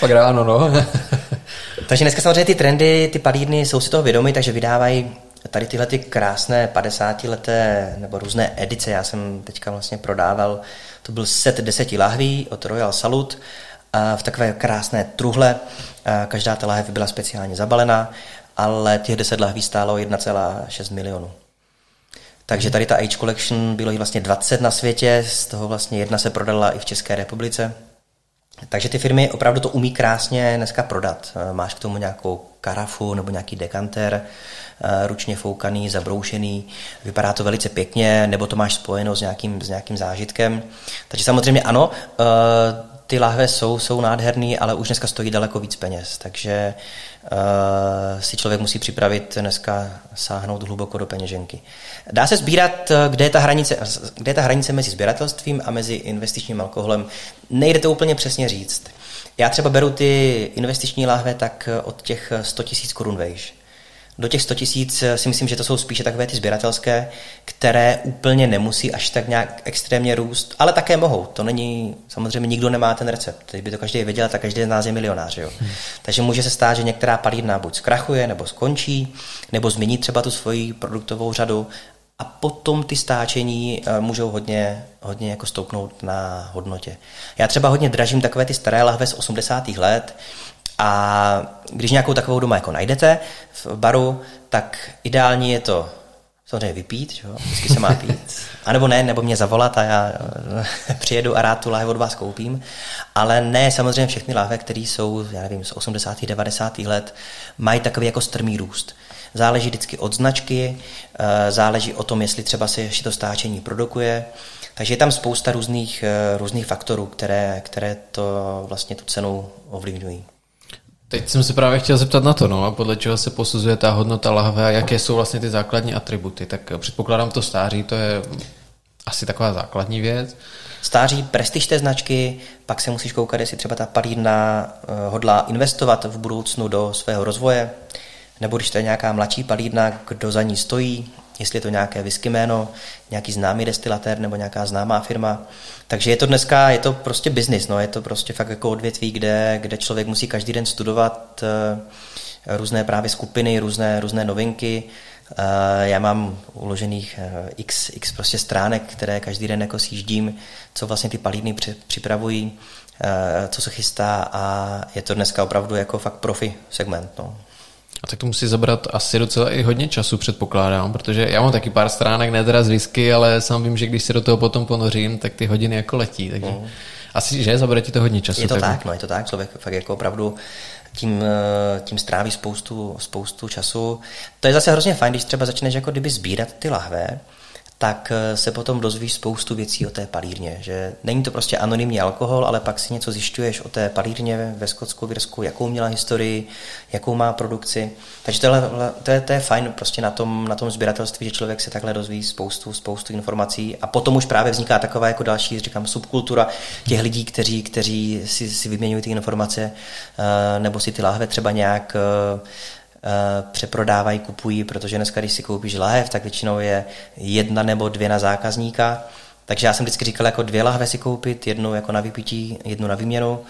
pak ráno, no. takže dneska samozřejmě ty trendy, ty palírny jsou si toho vědomi, takže vydávají tady tyhle ty krásné 50 leté nebo různé edice, já jsem teďka vlastně prodával, to byl set deseti lahví od Royal Salut v takové krásné truhle, každá ta lahev byla speciálně zabalená, ale těch 10 lahví stálo 1,6 milionu. Takže tady ta Age Collection bylo jí vlastně 20 na světě, z toho vlastně jedna se prodala i v České republice. Takže ty firmy opravdu to umí krásně dneska prodat. Máš k tomu nějakou karafu nebo nějaký dekanter, Eh, ručně foukaný, zabroušený, vypadá to velice pěkně, nebo to máš spojeno s nějakým, s nějakým zážitkem. Takže samozřejmě ano, eh, ty lahve jsou, jsou nádherný, ale už dneska stojí daleko víc peněz, takže si člověk musí připravit dneska sáhnout hluboko do peněženky. Dá se sbírat, kde je ta hranice, kde je ta hranice mezi sběratelstvím a mezi investičním alkoholem. Nejde to úplně přesně říct. Já třeba beru ty investiční lahve tak od těch 100 000 korun vejš do těch 100 tisíc si myslím, že to jsou spíše takové ty sběratelské, které úplně nemusí až tak nějak extrémně růst, ale také mohou. To není, samozřejmě nikdo nemá ten recept. Teď by to každý věděl, tak každý z nás je milionář. Jo? Hmm. Takže může se stát, že některá palírna buď zkrachuje, nebo skončí, nebo změní třeba tu svoji produktovou řadu a potom ty stáčení eh, můžou hodně, hodně jako stoupnout na hodnotě. Já třeba hodně dražím takové ty staré lahve z 80. let, a když nějakou takovou doma jako najdete v baru, tak ideální je to samozřejmě vypít, že jo? vždycky se má pít. A nebo ne, nebo mě zavolat a já eh, přijedu a rád tu láhev od vás koupím. Ale ne, samozřejmě všechny láhve, které jsou, já nevím, z 80. 90. let, mají takový jako strmý růst. Záleží vždycky od značky, eh, záleží o tom, jestli třeba se ještě to stáčení produkuje. Takže je tam spousta různých, eh, různých faktorů, které, které to vlastně tu cenu ovlivňují. Teď jsem se právě chtěl zeptat na to, no, a podle čeho se posuzuje ta hodnota lahve a jaké jsou vlastně ty základní atributy. Tak předpokládám to stáří, to je asi taková základní věc. Stáří prestiž té značky, pak se musíš koukat, jestli třeba ta palírna eh, hodlá investovat v budoucnu do svého rozvoje, nebo když to je nějaká mladší palírna, kdo za ní stojí, jestli je to nějaké whisky jméno, nějaký známý destilatér nebo nějaká známá firma. Takže je to dneska, je to prostě biznis, no, je to prostě fakt jako odvětví, kde, kde člověk musí každý den studovat uh, různé právě skupiny, různé, různé novinky. Uh, já mám uložených uh, x, x prostě stránek, které každý den jako sjíždím, co vlastně ty palírny připravují, co se chystá a je to dneska opravdu jako fakt profi segment. No. A tak to musí zabrat asi docela i hodně času, předpokládám, protože já mám taky pár stránek, ne teda z whisky, ale sám vím, že když se do toho potom ponořím, tak ty hodiny jako letí, takže mm. asi, že, zabere ti to hodně času. Je to tak, tak no, je to tak, člověk fakt jako opravdu tím, eh, tím stráví spoustu, spoustu času. To je zase hrozně fajn, když třeba začneš jako kdyby sbírat ty lahve, tak eh, se potom dozvíš spoustu věcí o té palírně, že není to prostě anonymní alkohol, ale pak si něco zjišťuješ o té palírně ve Skotsku, v Irsku, jakou měla historii, jakou má produkci. Takže tohle, to, je, to je fajn prostě na tom, na tom sběratelství, že člověk se takhle dozví spoustu, spoustu informací a potom už právě vzniká taková jako další, říkám, subkultura těch lidí, kteří, kteří si, si vyměňují ty informace eh, nebo si ty láhve třeba nějak eh, přeprodávají, kupují, protože dneska, když si koupíš lahev, tak většinou je jedna nebo dvě na zákazníka. Takže já jsem vždycky říkal, jako dvě lahve si koupit, jednu jako na vypití, jednu na výměnu.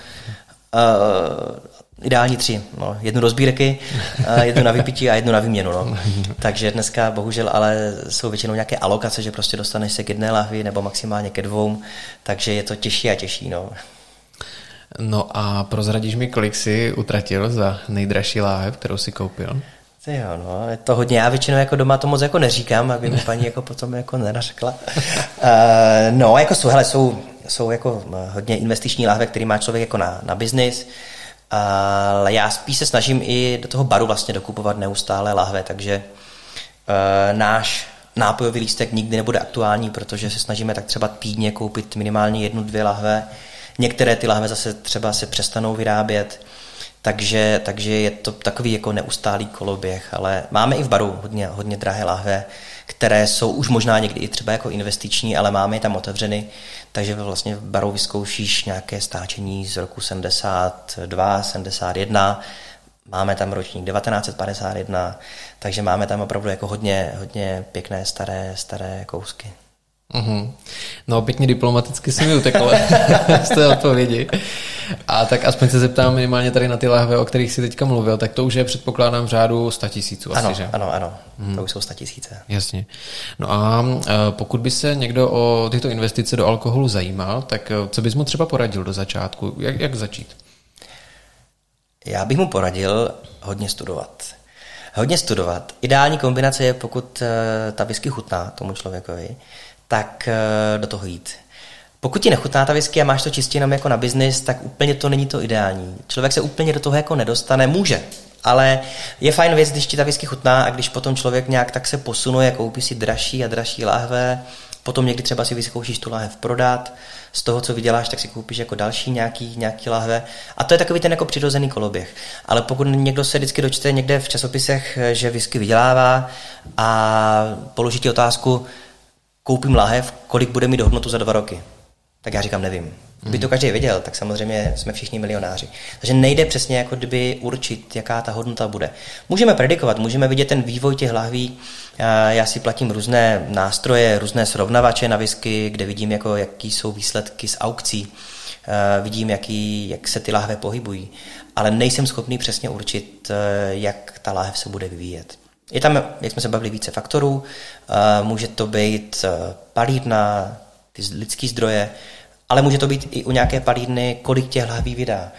Uh, ideální tři. No. Jednu do sbírky, uh, jednu na vypití a jednu na výměnu. No. Takže dneska bohužel ale jsou většinou nějaké alokace, že prostě dostaneš se k jedné lahvi nebo maximálně ke dvou, takže je to těžší a těžší. No. No a prozradíš mi, kolik jsi utratil za nejdražší láhev, kterou si koupil? Ty jo, no, je to hodně. Já většinou jako doma to moc jako neříkám, aby mi paní jako potom jako nenařekla. Uh, no, jako jsou, hele, jsou, jsou jako eh, hodně investiční láhve, který má člověk jako na, na biznis, ale já spíš se snažím i do toho baru vlastně dokupovat neustále lahve, takže uh, náš nápojový lístek nikdy nebude aktuální, protože se snažíme tak třeba týdně koupit minimálně jednu, dvě lahve, Některé ty lahve zase třeba se přestanou vyrábět, takže, takže je to takový jako neustálý koloběh, ale máme i v baru hodně, hodně drahé lahve, které jsou už možná někdy i třeba jako investiční, ale máme je tam otevřeny, takže vlastně v baru vyzkoušíš nějaké stáčení z roku 72, 71, máme tam ročník 1951, takže máme tam opravdu jako hodně, hodně pěkné staré, staré kousky. Mm-hmm. No, pěkně diplomaticky si mi utekl z té odpovědi. A tak aspoň se zeptám minimálně tady na ty lahve, o kterých si teďka mluvil, tak to už je předpokládám v řádu 100 tisíců ano, asi, že? Ano, ano, mm. to už jsou 100 tisíce. Jasně. No a e, pokud by se někdo o tyto investice do alkoholu zajímal, tak e, co bys mu třeba poradil do začátku? Jak, jak začít? Já bych mu poradil hodně studovat. Hodně studovat. Ideální kombinace je, pokud e, ta whisky chutná tomu člověkovi, tak eh, do toho jít. Pokud ti nechutná ta whisky a máš to čistě jenom jako na biznis, tak úplně to není to ideální. Člověk se úplně do toho jako nedostane, může, ale je fajn věc, když ti ta whisky chutná a když potom člověk nějak tak se posunuje, koupí si dražší a dražší láhve, potom někdy třeba si vyzkoušíš tu láhev prodat, z toho, co vyděláš, tak si koupíš jako další nějaký, nějaký láhve. A to je takový ten jako přirozený koloběh. Ale pokud někdo se vždycky dočte někde v časopisech, že whisky vydělává a položí ti otázku, koupím lahev, kolik bude mít hodnotu za dva roky. Tak já říkám, nevím. Kdyby to každý věděl, tak samozřejmě jsme všichni milionáři. Takže nejde přesně jako kdyby určit, jaká ta hodnota bude. Můžeme predikovat, můžeme vidět ten vývoj těch lahví. Já si platím různé nástroje, různé srovnavače na whisky, kde vidím, jako, jaký jsou výsledky z aukcí. Vidím, jaký, jak se ty lahve pohybují. Ale nejsem schopný přesně určit, jak ta láhev se bude vyvíjet. Je tam, jak jsme se bavili, více faktorů. Může to být eh, palírna, ty lidské zdroje, ale může to být i u nějaké palírny, kolik těch hlaví vydá.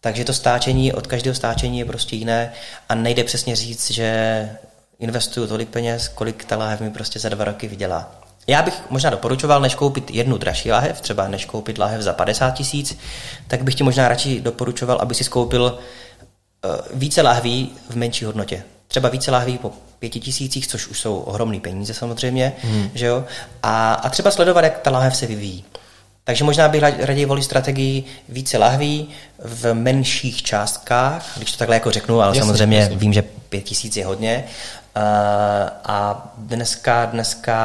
Takže to stáčení od každého stáčení je prostě jiné a nejde přesně říct, že investuju tolik peněz, kolik ta láhev mi prostě za dva roky vydělá. Já bych možná doporučoval, než koupit jednu dražší láhev, třeba než koupit láhev za 50 tisíc, tak bych ti možná radši doporučoval, aby si skoupil eh, více lahví v menší hodnotě třeba více láhví po pěti tisících, což už jsou ohromné peníze samozřejmě, hmm. že jo? A, a třeba sledovat, jak ta láhev se vyvíjí. Takže možná bych raději volil strategii více lahví v menších částkách, když to takhle jako řeknu, ale jasně, samozřejmě jasně. vím, že pět tisíc je hodně. Uh, a dneska, dneska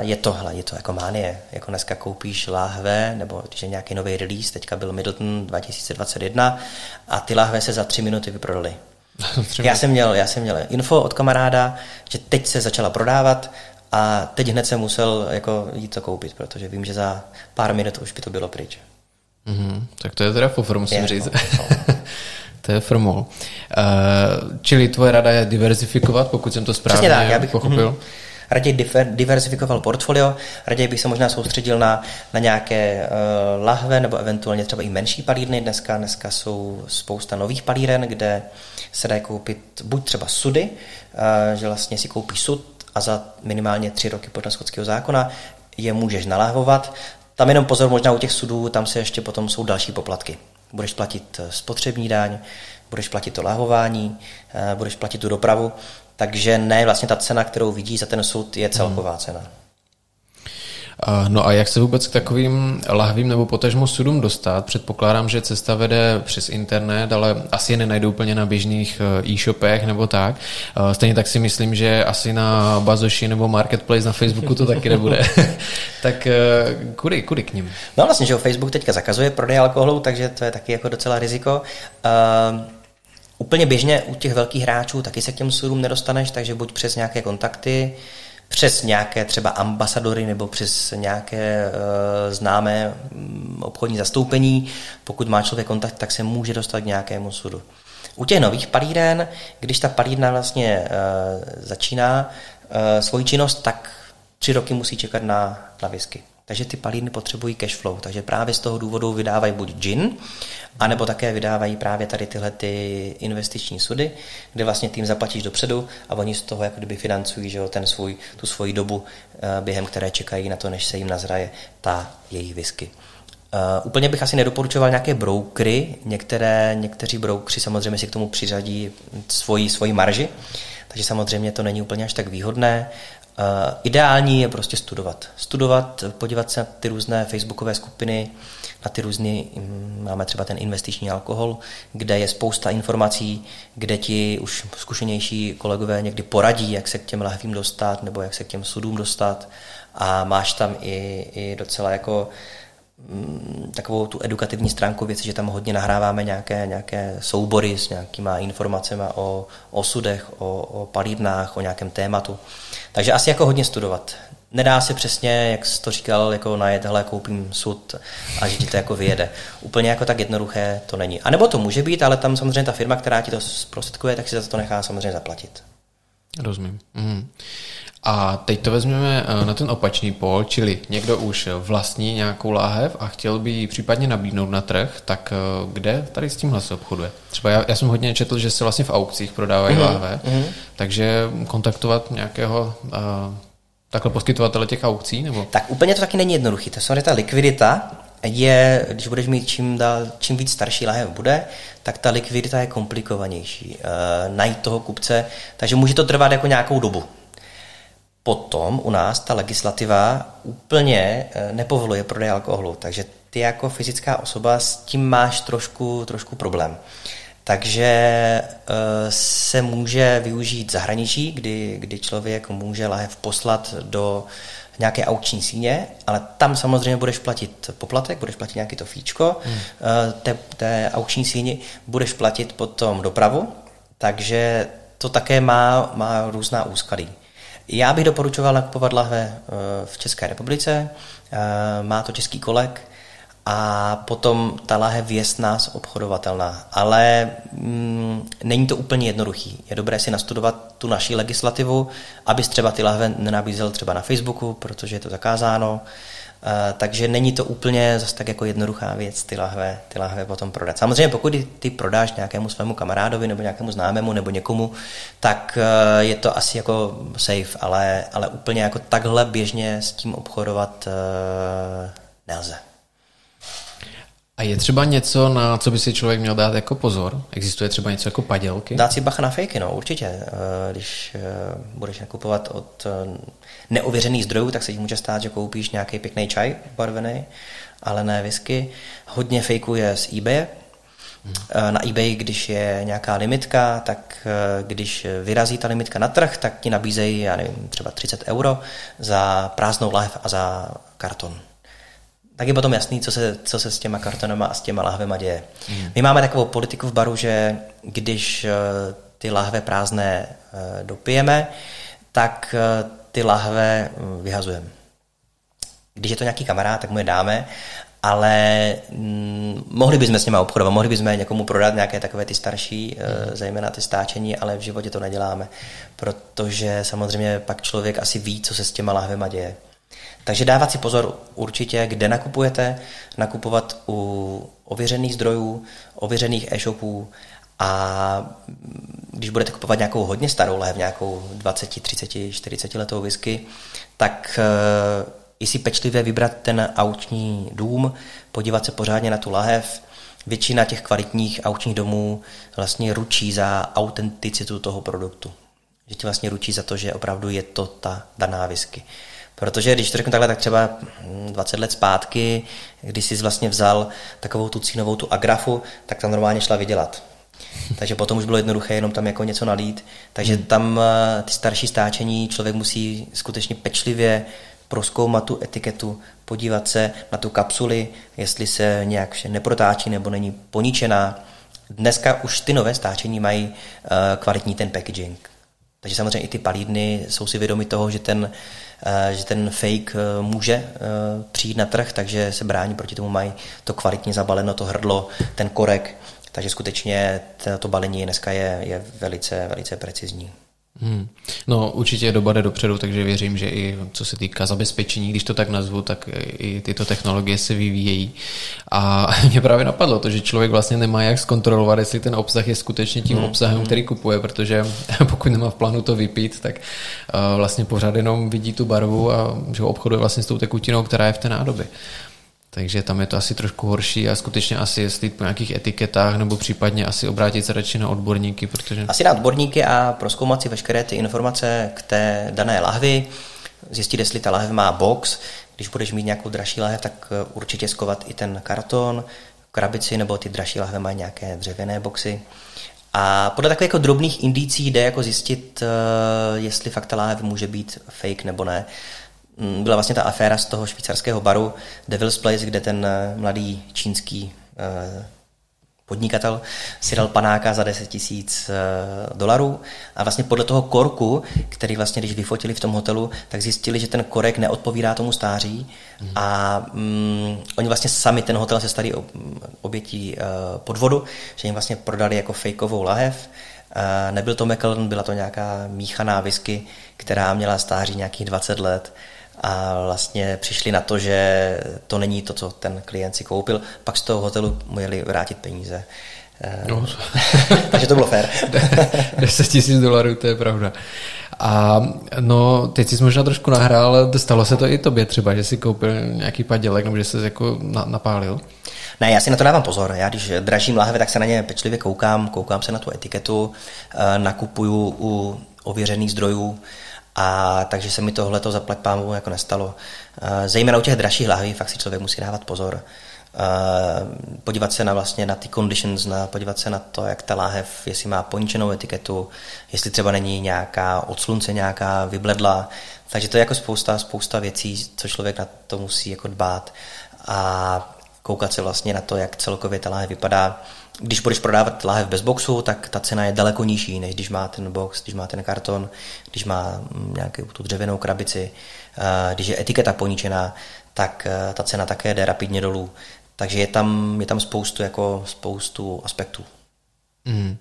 je tohle, je to jako mánie. Jako dneska koupíš láhve, nebo když je nějaký nový release, teďka byl Middleton 2021 a ty láhve se za tři minuty vyprodaly. já, jsem měl, já jsem měl info od kamaráda, že teď se začala prodávat a teď hned jsem musel jako jít to koupit, protože vím, že za pár minut už by to bylo pryč. Mm-hmm. Tak to je teda fofr, musím je, říct. No, no. to je formol. Uh, čili tvoje rada je diversifikovat, pokud jsem to správně tak, já bych, pochopil. Mm, raději diversifikoval portfolio, raději bych se možná soustředil na, na nějaké uh, lahve nebo eventuálně třeba i menší palírny. Dneska, dneska jsou spousta nových palíren, kde se dají koupit buď třeba sudy, uh, že vlastně si koupí sud a za minimálně tři roky podle skotského zákona je můžeš nalahvovat. Tam jenom pozor, možná u těch sudů, tam se ještě potom jsou další poplatky. Budeš platit eh, spotřební daň, budeš platit to lahování, budeš platit tu dopravu, takže ne, vlastně ta cena, kterou vidí za ten soud, je celková hmm. cena. No a jak se vůbec k takovým lahvím nebo potažmo sudům dostat? Předpokládám, že cesta vede přes internet, ale asi je nenajdu úplně na běžných eh, e-shopech nebo tak. Eh, stejně tak si myslím, že asi na Bazoši nebo Marketplace na Facebooku to taky nebude. tak eh, kudy, kudy k ním? No vlastně, že Facebook teďka zakazuje prodej alkoholu, takže to je taky jako docela riziko. Uh... Úplně běžně u těch velkých hráčů taky se k těm sudům nedostaneš, takže buď přes nějaké kontakty, přes nějaké třeba ambasadory nebo přes nějaké uh, známé um, obchodní zastoupení. Pokud má člověk kontakt, tak se může dostat k nějakému sudu. U těch nových palíren, když ta palírna vlastně uh, začíná uh, svoji činnost, tak tři roky musí čekat na, na whisky. Takže ty palírny potřebují cash flow, takže právě z toho důvodu vydávají buď gin, anebo také vydávají právě tady tyhle ty investiční sudy, kde vlastně tým zaplatíš dopředu a oni z toho jako kdyby financují že jo, ten svůj, tu svoji dobu, eh, během které čekají na to, než se jim nazraje ta jejich whisky. Uh, úplně bych asi nedoporučoval nějaké broukry. Některé, někteří broukři samozřejmě si k tomu přiřadí svoji, svoji marži, takže samozřejmě to není úplně až tak výhodné. Uh, ideální je prostě studovat. Studovat, podívat se na ty různé facebookové skupiny, na ty různé, mm, máme třeba ten investiční alkohol, kde je spousta informací, kde ti už zkušenější kolegové někdy poradí, jak se k těm lahvím dostat nebo jak se k těm sudům dostat a máš tam i, i docela jako takovou tu edukativní stránku věci, že tam hodně nahráváme nějaké, nějaké soubory s nějakýma informacemi o, o sudech, o, o palírnách, o nějakém tématu. Takže asi jako hodně studovat. Nedá se přesně, jak jsi to říkal, jako najet, hele, koupím sud a že ti to jako vyjede. Úplně jako tak jednoduché to není. A nebo to může být, ale tam samozřejmě ta firma, která ti to zprostředkuje, tak si za to nechá samozřejmě zaplatit. Rozumím. Mhm. A teď to vezmeme eh, na ten opačný pol, čili někdo už vlastní nějakou láhev a chtěl by ji případně nabídnout na trh, tak eh, kde tady s tímhle se obchoduje? Třeba já, já jsem hodně četl, že se vlastně v aukcích prodávají mm-hmm. láhve, mm-hmm. takže kontaktovat nějakého uh, takhle poskytovatele těch aukcí? Nebo? Tak úplně to taky není jednoduché. To samozřejmě ta likvidita je, když budeš mít čím, dál, čím víc starší lahev bude, tak ta likvidita je komplikovanější. E, najít toho kupce, takže může to trvat jako nějakou dobu. Potom u nás ta legislativa úplně e, nepovoluje prodej alkoholu, takže ty jako fyzická osoba s tím máš trošku, trošku problém. Takže eh, se může využít zahraničí, kdy, kdy člověk může lahev poslat do nějaké aukční síně, ale tam samozřejmě budeš platit poplatek, budeš platit nějaký to fíčko hmm. Eh, té, té aukční síni, budeš platit potom dopravu, takže to také má, má různá úskalí. Já bych doporučoval nakupovat lahve eh, v České republice, má to český kolek, a potom ta lahev je s nás obchodovatelná. Ale mm, není to úplně jednoduchý. Je dobré si nastudovat tu naši legislativu, abys třeba ty lahve nenabízel třeba na Facebooku, protože je to zakázáno. Uh, takže není to úplně zase tak jako jednoduchá věc ty lahve, ty lahve potom prodat. Samozřejmě pokud ty prodáš nějakému svému kamarádovi nebo nějakému známému nebo někomu, tak uh, je to asi jako safe, ale, ale úplně jako takhle běžně s tím obchodovat uh, nelze. A je třeba něco, na co by si člověk měl dát jako pozor? Existuje třeba něco jako padělky? Dát si bacha na fejky, no určitě. Eh, když eh, budeš nakupovat od eh, neověřených zdrojů, tak se ti může stát, že koupíš nějaký pěkný čaj barvený, ale ne whisky. Hodně fejků je z eBay. Na eBay, když je nějaká limitka, tak když vyrazí ta limitka na trh, tak ti nabízejí, já nevím, třeba 30 euro za prázdnou lahev a za karton tak je potom jasný, co se, co se s těma kartonama a s těma lahvema děje. Mm. My máme takovou politiku v baru, že když eh, ty lahve prázdné eh, dopijeme, tak eh, ty lahve hm, vyhazujeme. Když je to nějaký kamarád, tak mu je dáme, ale hm, mohli bychom s nimi obchodovat, mohli bychom někomu prodat nějaké takové ty starší, mm. zejména ty stáčení, ale v životě to neděláme, protože samozřejmě pak člověk asi ví, co se s těma lahvema děje. Takže dávat si pozor určitě, kde nakupujete, nakupovat u ověřených zdrojů, ověřených e-shopů a když budete kupovat nějakou hodně starou lehev, nějakou 20, 30, 40 letou whisky, tak uh, i si pečlivě vybrat ten aukční dům, podívat se pořádně na tu lahev. Většina těch kvalitních aukčních domů vlastně ručí za autenticitu toho produktu. Že ti vlastně ručí za to, že opravdu je to ta daná whisky. Protože když to řeknu takhle, tak třeba 20 let zpátky, když jsi vlastně vzal takovou tu cínovou tu agrafu, tak tam normálně šla vydělat. Takže potom už bylo jednoduché jenom tam jako něco nalít. Takže hmm. tam eh, ty starší stáčení člověk musí skutečně pečlivě proskoumat tu etiketu, podívat se na tu kapsuli, jestli se nějak neprotáčí nebo není poničená. Dneska už ty nové stáčení mají uh, kvalitní ten packaging. Takže samozřejmě i ty palídny jsou si vědomi toho, že ten, že ten fake uh, může uh, přijít na trh, takže se brání proti tomu, mají to kvalitně zabaleno, to hrdlo, ten korek. Takže skutečně to balení dneska je, je velice, velice precizní. Hmm. No určitě doba jde dopředu, takže věřím, že i co se týká zabezpečení, když to tak nazvu, tak i tyto technologie se vyvíjejí. A mě právě napadlo to, že člověk vlastně nemá jak zkontrolovat, jestli ten obsah je skutečně tím hmm. obsahem, který kupuje, protože pokud nemá v plánu to vypít, tak uh, vlastně pořád jenom vidí tu barvu a že obchoduje vlastně s tou tekutinou, která je v té nádobě. Takže tam je to asi trošku horší a skutečně asi jestli po nějakých etiketách nebo případně asi obrátit se radši na odborníky, protože... Asi na odborníky a proskoumat si veškeré ty informace k té dané lahvi, zjistit, jestli ta lahev má box, když budeš mít nějakou dražší lahev, tak eh, určitě skovat i ten karton, krabici, nebo ty dražší lahve mají nějaké dřevěné boxy. A podle takových jako drobných indicí jde jako zjistit, eh, jestli fakt ta láhev může být fake nebo ne. Mm, byla vlastně ta aféra z toho švýcarského baru Devil's Place, kde ten eh, mladý čínský eh, podnikatel si dal panáka za 10 tisíc eh, dolarů a vlastně podle toho korku, který vlastně, když vyfotili v tom hotelu, tak zjistili, že ten korek neodpovídá tomu stáří mm. a mm, oni vlastně sami ten hotel se starý obětí uh, podvodu, že jim vlastně prodali jako fejkovou lahev. Uh, nebyl to Macallan, byla to nějaká míchaná whisky, která měla stáří nějakých 20 let a vlastně přišli na to, že to není to, co ten klient si koupil, pak z toho hotelu mu jeli vrátit peníze. No. Takže to bylo fér. 10 tisíc dolarů, to je pravda. A no, teď jsi možná trošku nahrál, stalo se to i tobě třeba, že jsi koupil nějaký padělek, nebo že jsi jako napálil? Ne, já si na to dávám pozor. Já když dražím lahve, tak se na ně pečlivě koukám, koukám se na tu etiketu, eh, nakupuju u ověřených zdrojů, a takže se mi tohle to zaplať pámu jako nestalo. Eh, zejména u těch dražších lahví fakt si člověk musí dávat pozor. Eh, podívat se na vlastně na ty conditions, na, podívat se na to, jak ta láhev, jestli má poničenou etiketu, jestli třeba není nějaká od slunce nějaká vybledla. Takže to je jako spousta, spousta věcí, co člověk na to musí jako dbát a koukat se vlastně na to, jak celkově ta láhev vypadá když budeš prodávat lahev bez boxu, tak ta cena je daleko nižší, než když má ten box, když má ten karton, když má mm, nějakou tu dřevěnou krabici. Když je etiketa poničená, tak eh, ta cena také jde rapidně dolů. Takže je tam, je tam spoustu, jako spoustu aspektů. Mm.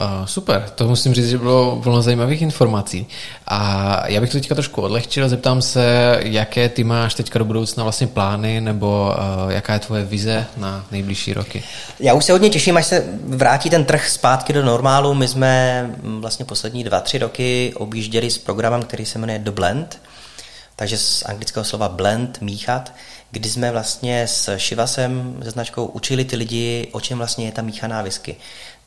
Uh, super, to musím říct, že bylo plno zajímavých informací. A já bych to teďka trošku odlehčil, zeptám se, jaké ty máš teďka do budoucna vlastně plány, nebo uh, jaká je tvoje vize na nejbližší roky? Já už se hodně těším, až se vrátí ten trh zpátky do normálu. My jsme mm, vlastně poslední dva, tři roky objížděli s programem, který se jmenuje The Blend, takže z anglického slova blend, míchat, kdy jsme vlastně s Šivasem, se značkou, učili ty lidi, o čem vlastně je ta míchaná whisky.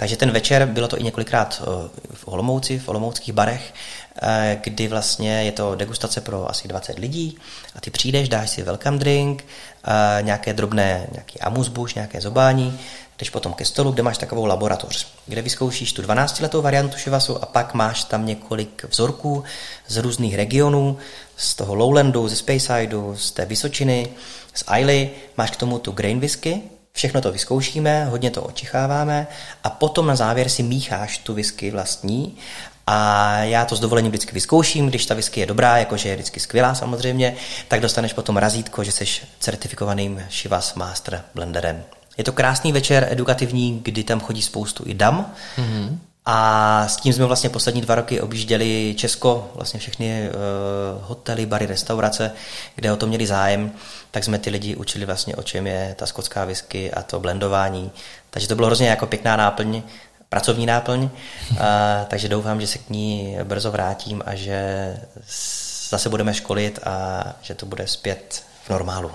Takže ten večer, bylo to i několikrát eh, v Olomouci, v olomouckých barech, eh, kdy vlastně je to degustace pro asi 20 lidí a ty přijdeš, dáš si welcome drink, eh, nějaké drobné, nějaký amusbuš, nějaké zobání, jdeš potom ke stolu, kde máš takovou laboratoř, kde vyzkoušíš tu 12-letou variantu šivasu a pak máš tam několik vzorků z různých regionů, z toho Lowlandu, ze Spaceidu, z té Vysočiny, z Ailey, máš k tomu tu grain whisky, Všechno to vyzkoušíme, hodně to očicháváme a potom na závěr si mícháš tu whisky vlastní a já to s dovolením vždycky vyzkouším, když ta whisky je dobrá, jakože je vždycky skvělá samozřejmě, tak dostaneš potom razítko, že jsi certifikovaným Shivas Master Blenderem. Je to krásný večer, edukativní, kdy tam chodí spoustu i dam. Mm-hmm. A s tím jsme vlastně poslední dva roky objížděli Česko, vlastně všechny uh, hotely, bary, restaurace, kde o to měli zájem tak jsme ty lidi učili vlastně, o čem je ta skotská whisky a to blendování. Takže to bylo hrozně jako pěkná náplň, pracovní náplň, a, takže doufám, že se k ní brzo vrátím a že zase budeme školit a že to bude zpět v normálu.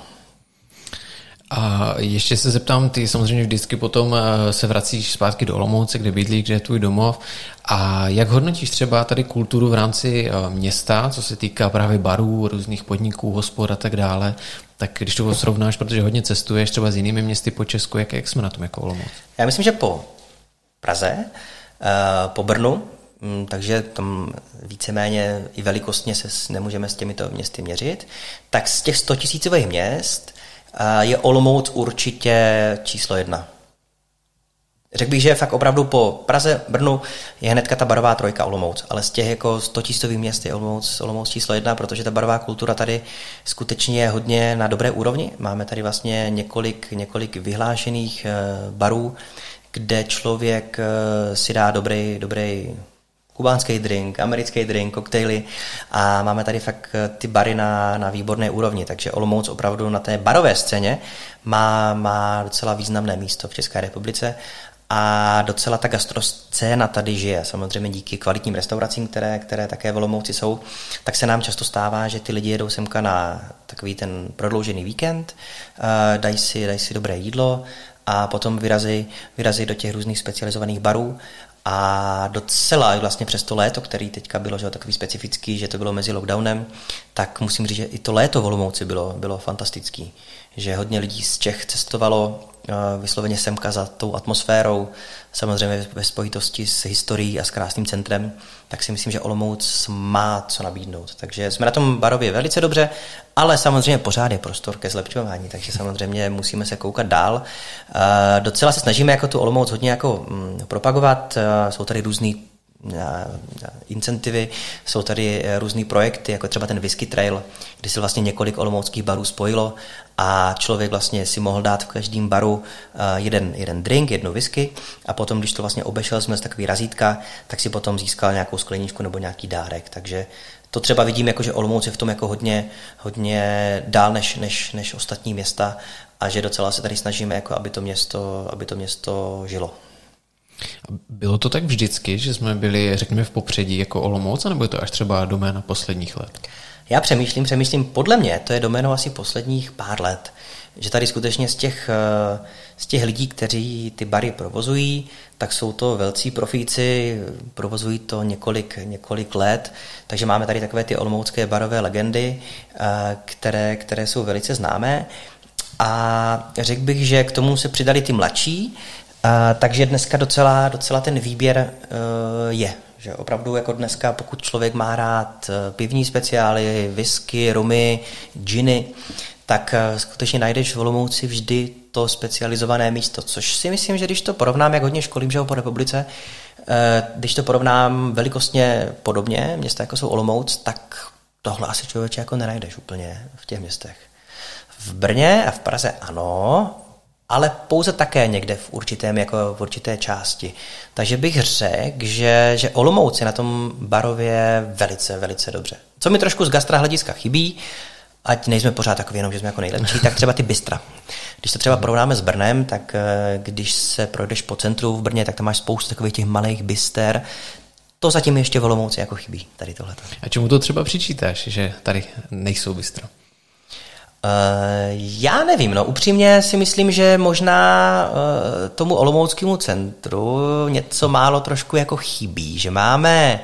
A ještě se zeptám, ty samozřejmě vždycky potom eh, se vracíš zpátky do Olomouce, kde bydlíš, kde je tvůj domov. A jak hodnotíš třeba tady kulturu v rámci eh, města, co se týká právě barů, různých podniků, hospod a tak dále? Tak když to srovnáš, protože hodně cestuješ třeba s jinými městy po Česku, jak, jak jsme na tom jako Olomouc? Já myslím, že po Praze, eh, po Brnu, mm, takže tam víceméně i velikostně se nemůžeme s těmito městy měřit, tak z těch 100 tisícových měst je Olomouc určitě číslo jedna. Řekl bych, že fakt opravdu po Praze, Brnu je hnedka ta barová trojka Olomouc, ale z těch jako 100 tisícových měst je Olomouc, Olomouc číslo jedna, protože ta barová kultura tady skutečně je hodně na dobré úrovni. Máme tady vlastně několik, několik vyhlášených eh, barů, kde člověk eh, si dá dobrý, dobrý kubánský drink, americký drink, koktejly a máme tady fakt eh, ty bary na, na výborné úrovni, takže Olomouc opravdu na té barové scéně má, má docela významné místo v České republice a docela ta gastroscéna tady žije. Samozřejmě díky kvalitním restauracím, které, které také v Olomouci jsou, tak se nám často stává, že ty lidi jedou semka na takový ten prodloužený víkend, eh, dají si, dají si dobré jídlo a potom vyrazí, vyrazí do těch různých specializovaných barů a docela vlastně přes to léto, který teďka bylo že, takový specifický, že to bylo mezi lockdownem, tak musím říct, že i to léto v Olomouci bylo, bylo fantastický. Že hodně lidí z Čech cestovalo uh, vysloveně semka za tou atmosférou, samozřejmě ve spojitosti s historií a s krásným centrem, tak si myslím, že Olomouc má co nabídnout. Takže jsme na tom barově velice dobře, ale samozřejmě pořád je prostor ke zlepšování, takže samozřejmě musíme se koukat dál. Uh, docela se snažíme jako tu Olomouc hodně jako mm, propagovat, uh, jsou tady různý incentivy, jsou tady různé projekty, jako třeba ten Whisky Trail, kdy se vlastně několik olomouckých barů spojilo a člověk vlastně si mohl dát v každém baru eh, jeden, jeden drink, jednu whisky a potom, když to vlastně obešel jsme z takový razítka, tak si potom získal nějakou skleničku nebo nějaký dárek. Takže to třeba vidím, jako, že Olomouc je v tom jako hodně, hodně dál než, než, než ostatní města a že docela se tady snažíme, jako aby, to město, aby to město žilo. Bylo to tak vždycky, že jsme byli, řekněme, v popředí jako Olomouc, nebo je to až třeba doména posledních let? Já přemýšlím, přemýšlím, podle mě to je doménou asi posledních pár let, že tady skutečně z těch, eh, z těch lidí, kteří ty bary provozují, tak jsou to velcí profíci, provozují to několik, několik let, takže máme tady takové ty olomoucké barové legendy, eh, které, které jsou velice známé. A řekl bych, že k tomu se přidali ty mladší, a, takže dneska docela, docela ten výběr uh, je. Že opravdu jako dneska, pokud člověk má rád e, pivní speciály, whisky, rumy, džiny, tak uh, skutečně najdeš v Olomouci vždy to specializované místo, což si myslím, že když to porovnám, jak hodně školím, že po republice, když to porovnám velikostně podobně, města jako jsou Olomouc, tak tohle asi člověče jako nenajdeš úplně v těch městech. V Brně a v Praze ano, ale pouze také někde v určitém, jako v určité části. Takže bych řekl, že, že Olomouc je na tom barově velice, velice dobře. Co mi trošku z gastra hlediska chybí, ať nejsme pořád takový jenom, že jsme jako nejlepší, tak třeba ty bystra. Když to třeba porovnáme s Brnem, tak eh, když se projdeš po centru v Brně, tak tam máš spoustu takových těch malých byster, to zatím ještě v Olomouci jako chybí, tady tohle. A čemu to třeba přičítáš, že tady nejsou bystra? Eh, já nevím, no upřímně si myslím, že možná uh, tomu Olomouckému centru něco málo trošku jako chybí, že máme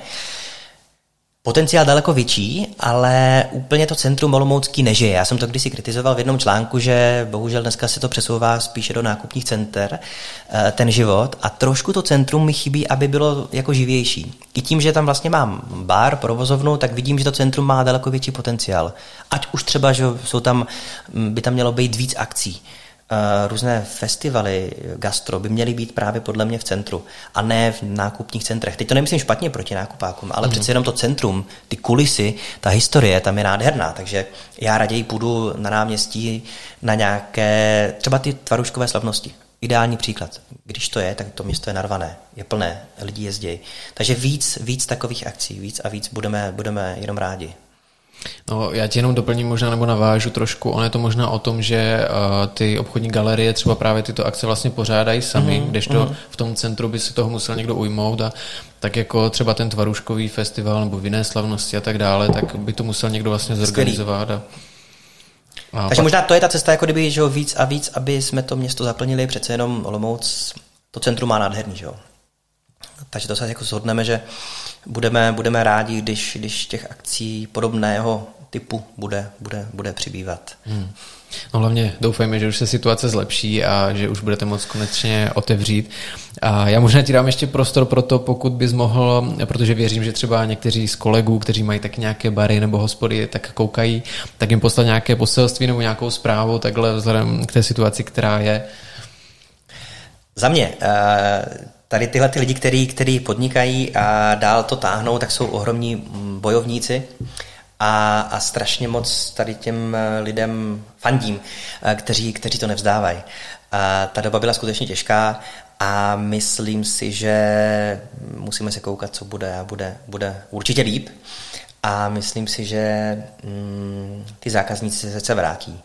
potenciál daleko větší, ale úplně to centrum Olomoucký nežije. Já jsem to kdysi kritizoval v jednom článku, že bohužel dneska se to přesouvá spíše do nákupních center, eh, ten život, a trošku to centrum mi chybí, aby bylo jako živější. I tím, že tam vlastně mám bar, provozovnu, tak vidím, že to centrum má daleko větší potenciál. Ať už třeba, že jsou tam, by tam mělo být víc akcí různé festivaly gastro by měly být právě podle mě v centru a ne v nákupních centrech. Teď to nemyslím špatně proti nákupákům, ale mm. přece jenom to centrum, ty kulisy, ta historie tam je nádherná, takže já raději půjdu na náměstí na nějaké, třeba ty tvaruškové slavnosti. Ideální příklad. Když to je, tak to město je narvané, je plné, lidi jezdí. Takže víc, víc takových akcí, víc a víc budeme, budeme jenom rádi. No, já ti jenom doplním možná nebo navážu trošku. On je to možná o tom, že uh, ty obchodní galerie třeba právě tyto akce vlastně pořádají sami, mm, kdežto mm. v tom centru by si toho musel někdo ujmout a tak jako třeba ten tvaruškový festival nebo vinné slavnosti a tak dále, tak by to musel někdo vlastně zorganizovat. A... A Takže pak... možná to je ta cesta, jako kdyby, že víc a víc, aby jsme to město zaplnili, přece jenom Olomouc, to centrum má nádherný, že jo. Takže to se jako zhodneme, že budeme, budeme rádi, když, když těch akcí podobného typu bude, bude, bude přibývat. Hmm. No hlavně doufejme, že už se situace zlepší a že už budete moct konečně otevřít. A já možná ti dám ještě prostor pro to, pokud bys mohl, protože věřím, že třeba někteří z kolegů, kteří mají tak nějaké bary nebo hospody, tak koukají, tak jim poslat nějaké poselství nebo nějakou zprávu takhle vzhledem k té situaci, která je. Za mě, eh, tady tyhle ty lidi, který, který podnikají a dál to táhnou, tak jsou ohromní bojovníci a, a strašně moc tady těm eh, lidem fandím, eh, kteří, kteří to nevzdávají. A ta doba byla skutečně těžká a myslím si, že musíme se koukat, co bude a bude, bude určitě líp. A myslím si, že mm, ty zákazníci se vrátí.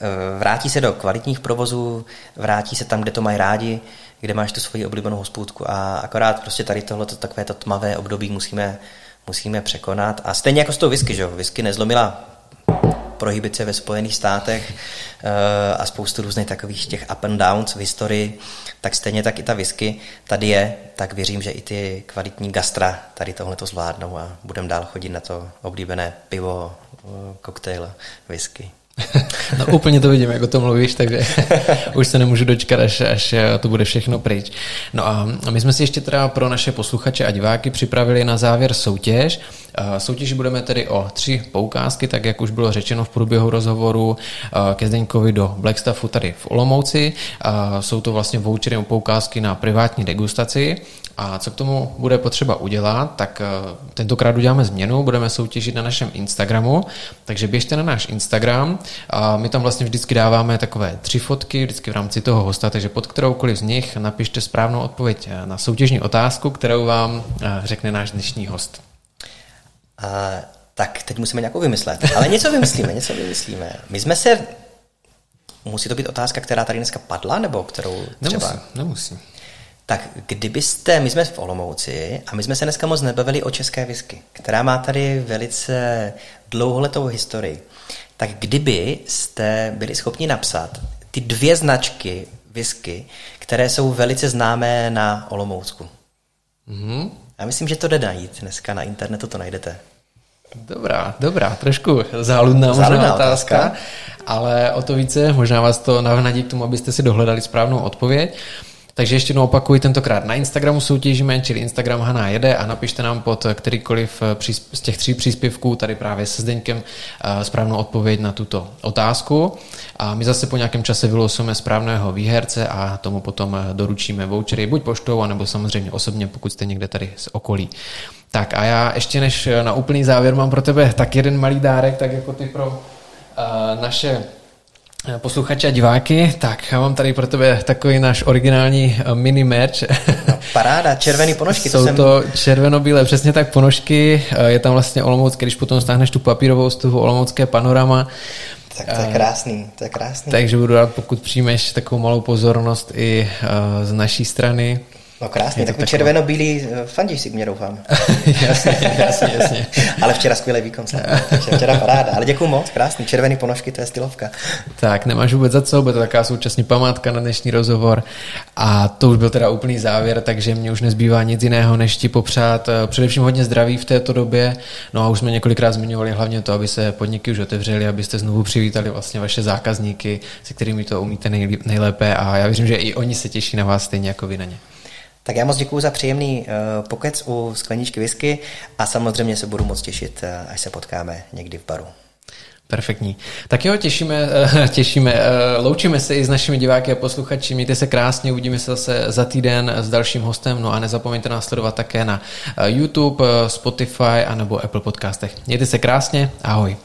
Eh, vrátí se do kvalitních provozů, vrátí se tam, kde to mají rádi, kde máš tu svoji oblíbenou hospůdku a akorát prostě tady tohle takové to tmavé období musíme musíme překonat. A stejně jako s tou whisky, že Whisky nezlomila prohibice ve Spojených státech uh, a spoustu různých takových těch up and downs v historii, tak stejně tak i ta whisky tady je, tak věřím, že i ty kvalitní gastra tady tohle to zvládnou a budeme dál chodit na to oblíbené pivo, uh, koktejl, whisky. No úplně to vidím, jak o tom mluvíš, takže už se nemůžu dočkat, až, až to bude všechno pryč. No a my jsme si ještě teda pro naše posluchače a diváky připravili na závěr soutěž. Soutěži budeme tedy o tři poukázky, tak jak už bylo řečeno v průběhu rozhovoru ke Zdeňkovi do Blackstaffu tady v Olomouci. Jsou to vlastně vouchery poukázky na privátní degustaci. A co k tomu bude potřeba udělat, tak eh, tentokrát uděláme změnu, budeme soutěžit na našem Instagramu, takže běžte na náš Instagram a my tam vlastně vždycky dáváme takové tři fotky, vždycky v rámci toho hosta, takže pod kteroukoliv z nich napište správnou odpověď eh, na soutěžní otázku, kterou vám eh, řekne náš dnešní host. A, tak teď musíme nějakou vymyslet, ale něco vymyslíme, něco vymyslíme. My jsme se Musí to být otázka, která tady dneska padla, nebo kterou třeba... Nemusí, nemusí. Tak kdybyste, my jsme v Olomouci a my jsme se dneska moc nebavili o české whisky, která má tady velice dlouholetou historii. Tak kdyby jste byli schopni napsat ty dvě značky whisky, které jsou velice známé na Olomoucku. Mm-hmm. Já myslím, že to jde najít. Dneska na internetu to najdete. Dobrá, dobrá, trošku záludná, záludná možná otázka, otázka, ale o to více možná vás to navnadí k tomu, abyste si dohledali správnou odpověď. Takže ještě jednou opakuji, tentokrát na Instagramu soutěžíme, čili Instagram Haná jede a napište nám pod kterýkoliv eh, z těch tří příspěvků tady právě se Zdeňkem eh, správnou odpověď na tuto otázku. A my zase po nějakém čase vylosujeme správného výherce a tomu potom eh, doručíme vouchery buď poštou, anebo samozřejmě osobně, pokud jste někde tady z okolí. Tak a já ještě než na úplný závěr mám pro tebe tak jeden malý dárek, tak jako ty pro uh, naše Posluchače a diváky, tak já mám tady pro tebe takový náš originální eh, mini merch. No, paráda, červený ponožky. Jsou to, jsem... to červeno-bílé, přesně tak ponožky. Eh, je tam vlastně Olomouc, když potom stáhneš tu papírovou stuhu Olomoucké panorama. Tak to je eh, krásný, to je krásný. Takže budu rád, pokud přijmeš takovou malou pozornost i z naší strany. No krásně, takový červeno-bílý eh, fandíš si mě doufám. jasně, jasně, jasně. Ale včera skvělý výkon, takže včera paráda. Ale děkuji moc, krásný, červený ponožky, to je stylovka. Tak, nemáš vůbec za co, bude to taková současně památka na dnešní rozhovor. A to už byl teda úplný závěr, takže mě už nezbývá nic jiného, než ti popřát eh, především hodně zdraví v této době. No a už jsme několikrát zmiňovali hlavně to, aby se podniky už otevřely, abyste znovu přivítali vlastně vaše zákazníky, se kterými to umíte nejlépe a já věřím, že i oni se těší na vás stejně jako vy na ně. Tak já moc děkuji za příjemný uh, pokec u skleničky whisky a samozřejmě se budu moc těšit, uh, až se potkáme někdy v baru. Perfektní. Tak jo, těšíme, uh, těšíme. Loučíme se i s našimi diváky a posluchači. Mějte se krásně, uvidíme se zase za týden s dalším hostem. No a nezapomeňte nás sledovat také na YouTube, Spotify a nebo Apple podcastech. Mějte se krásně, ahoj.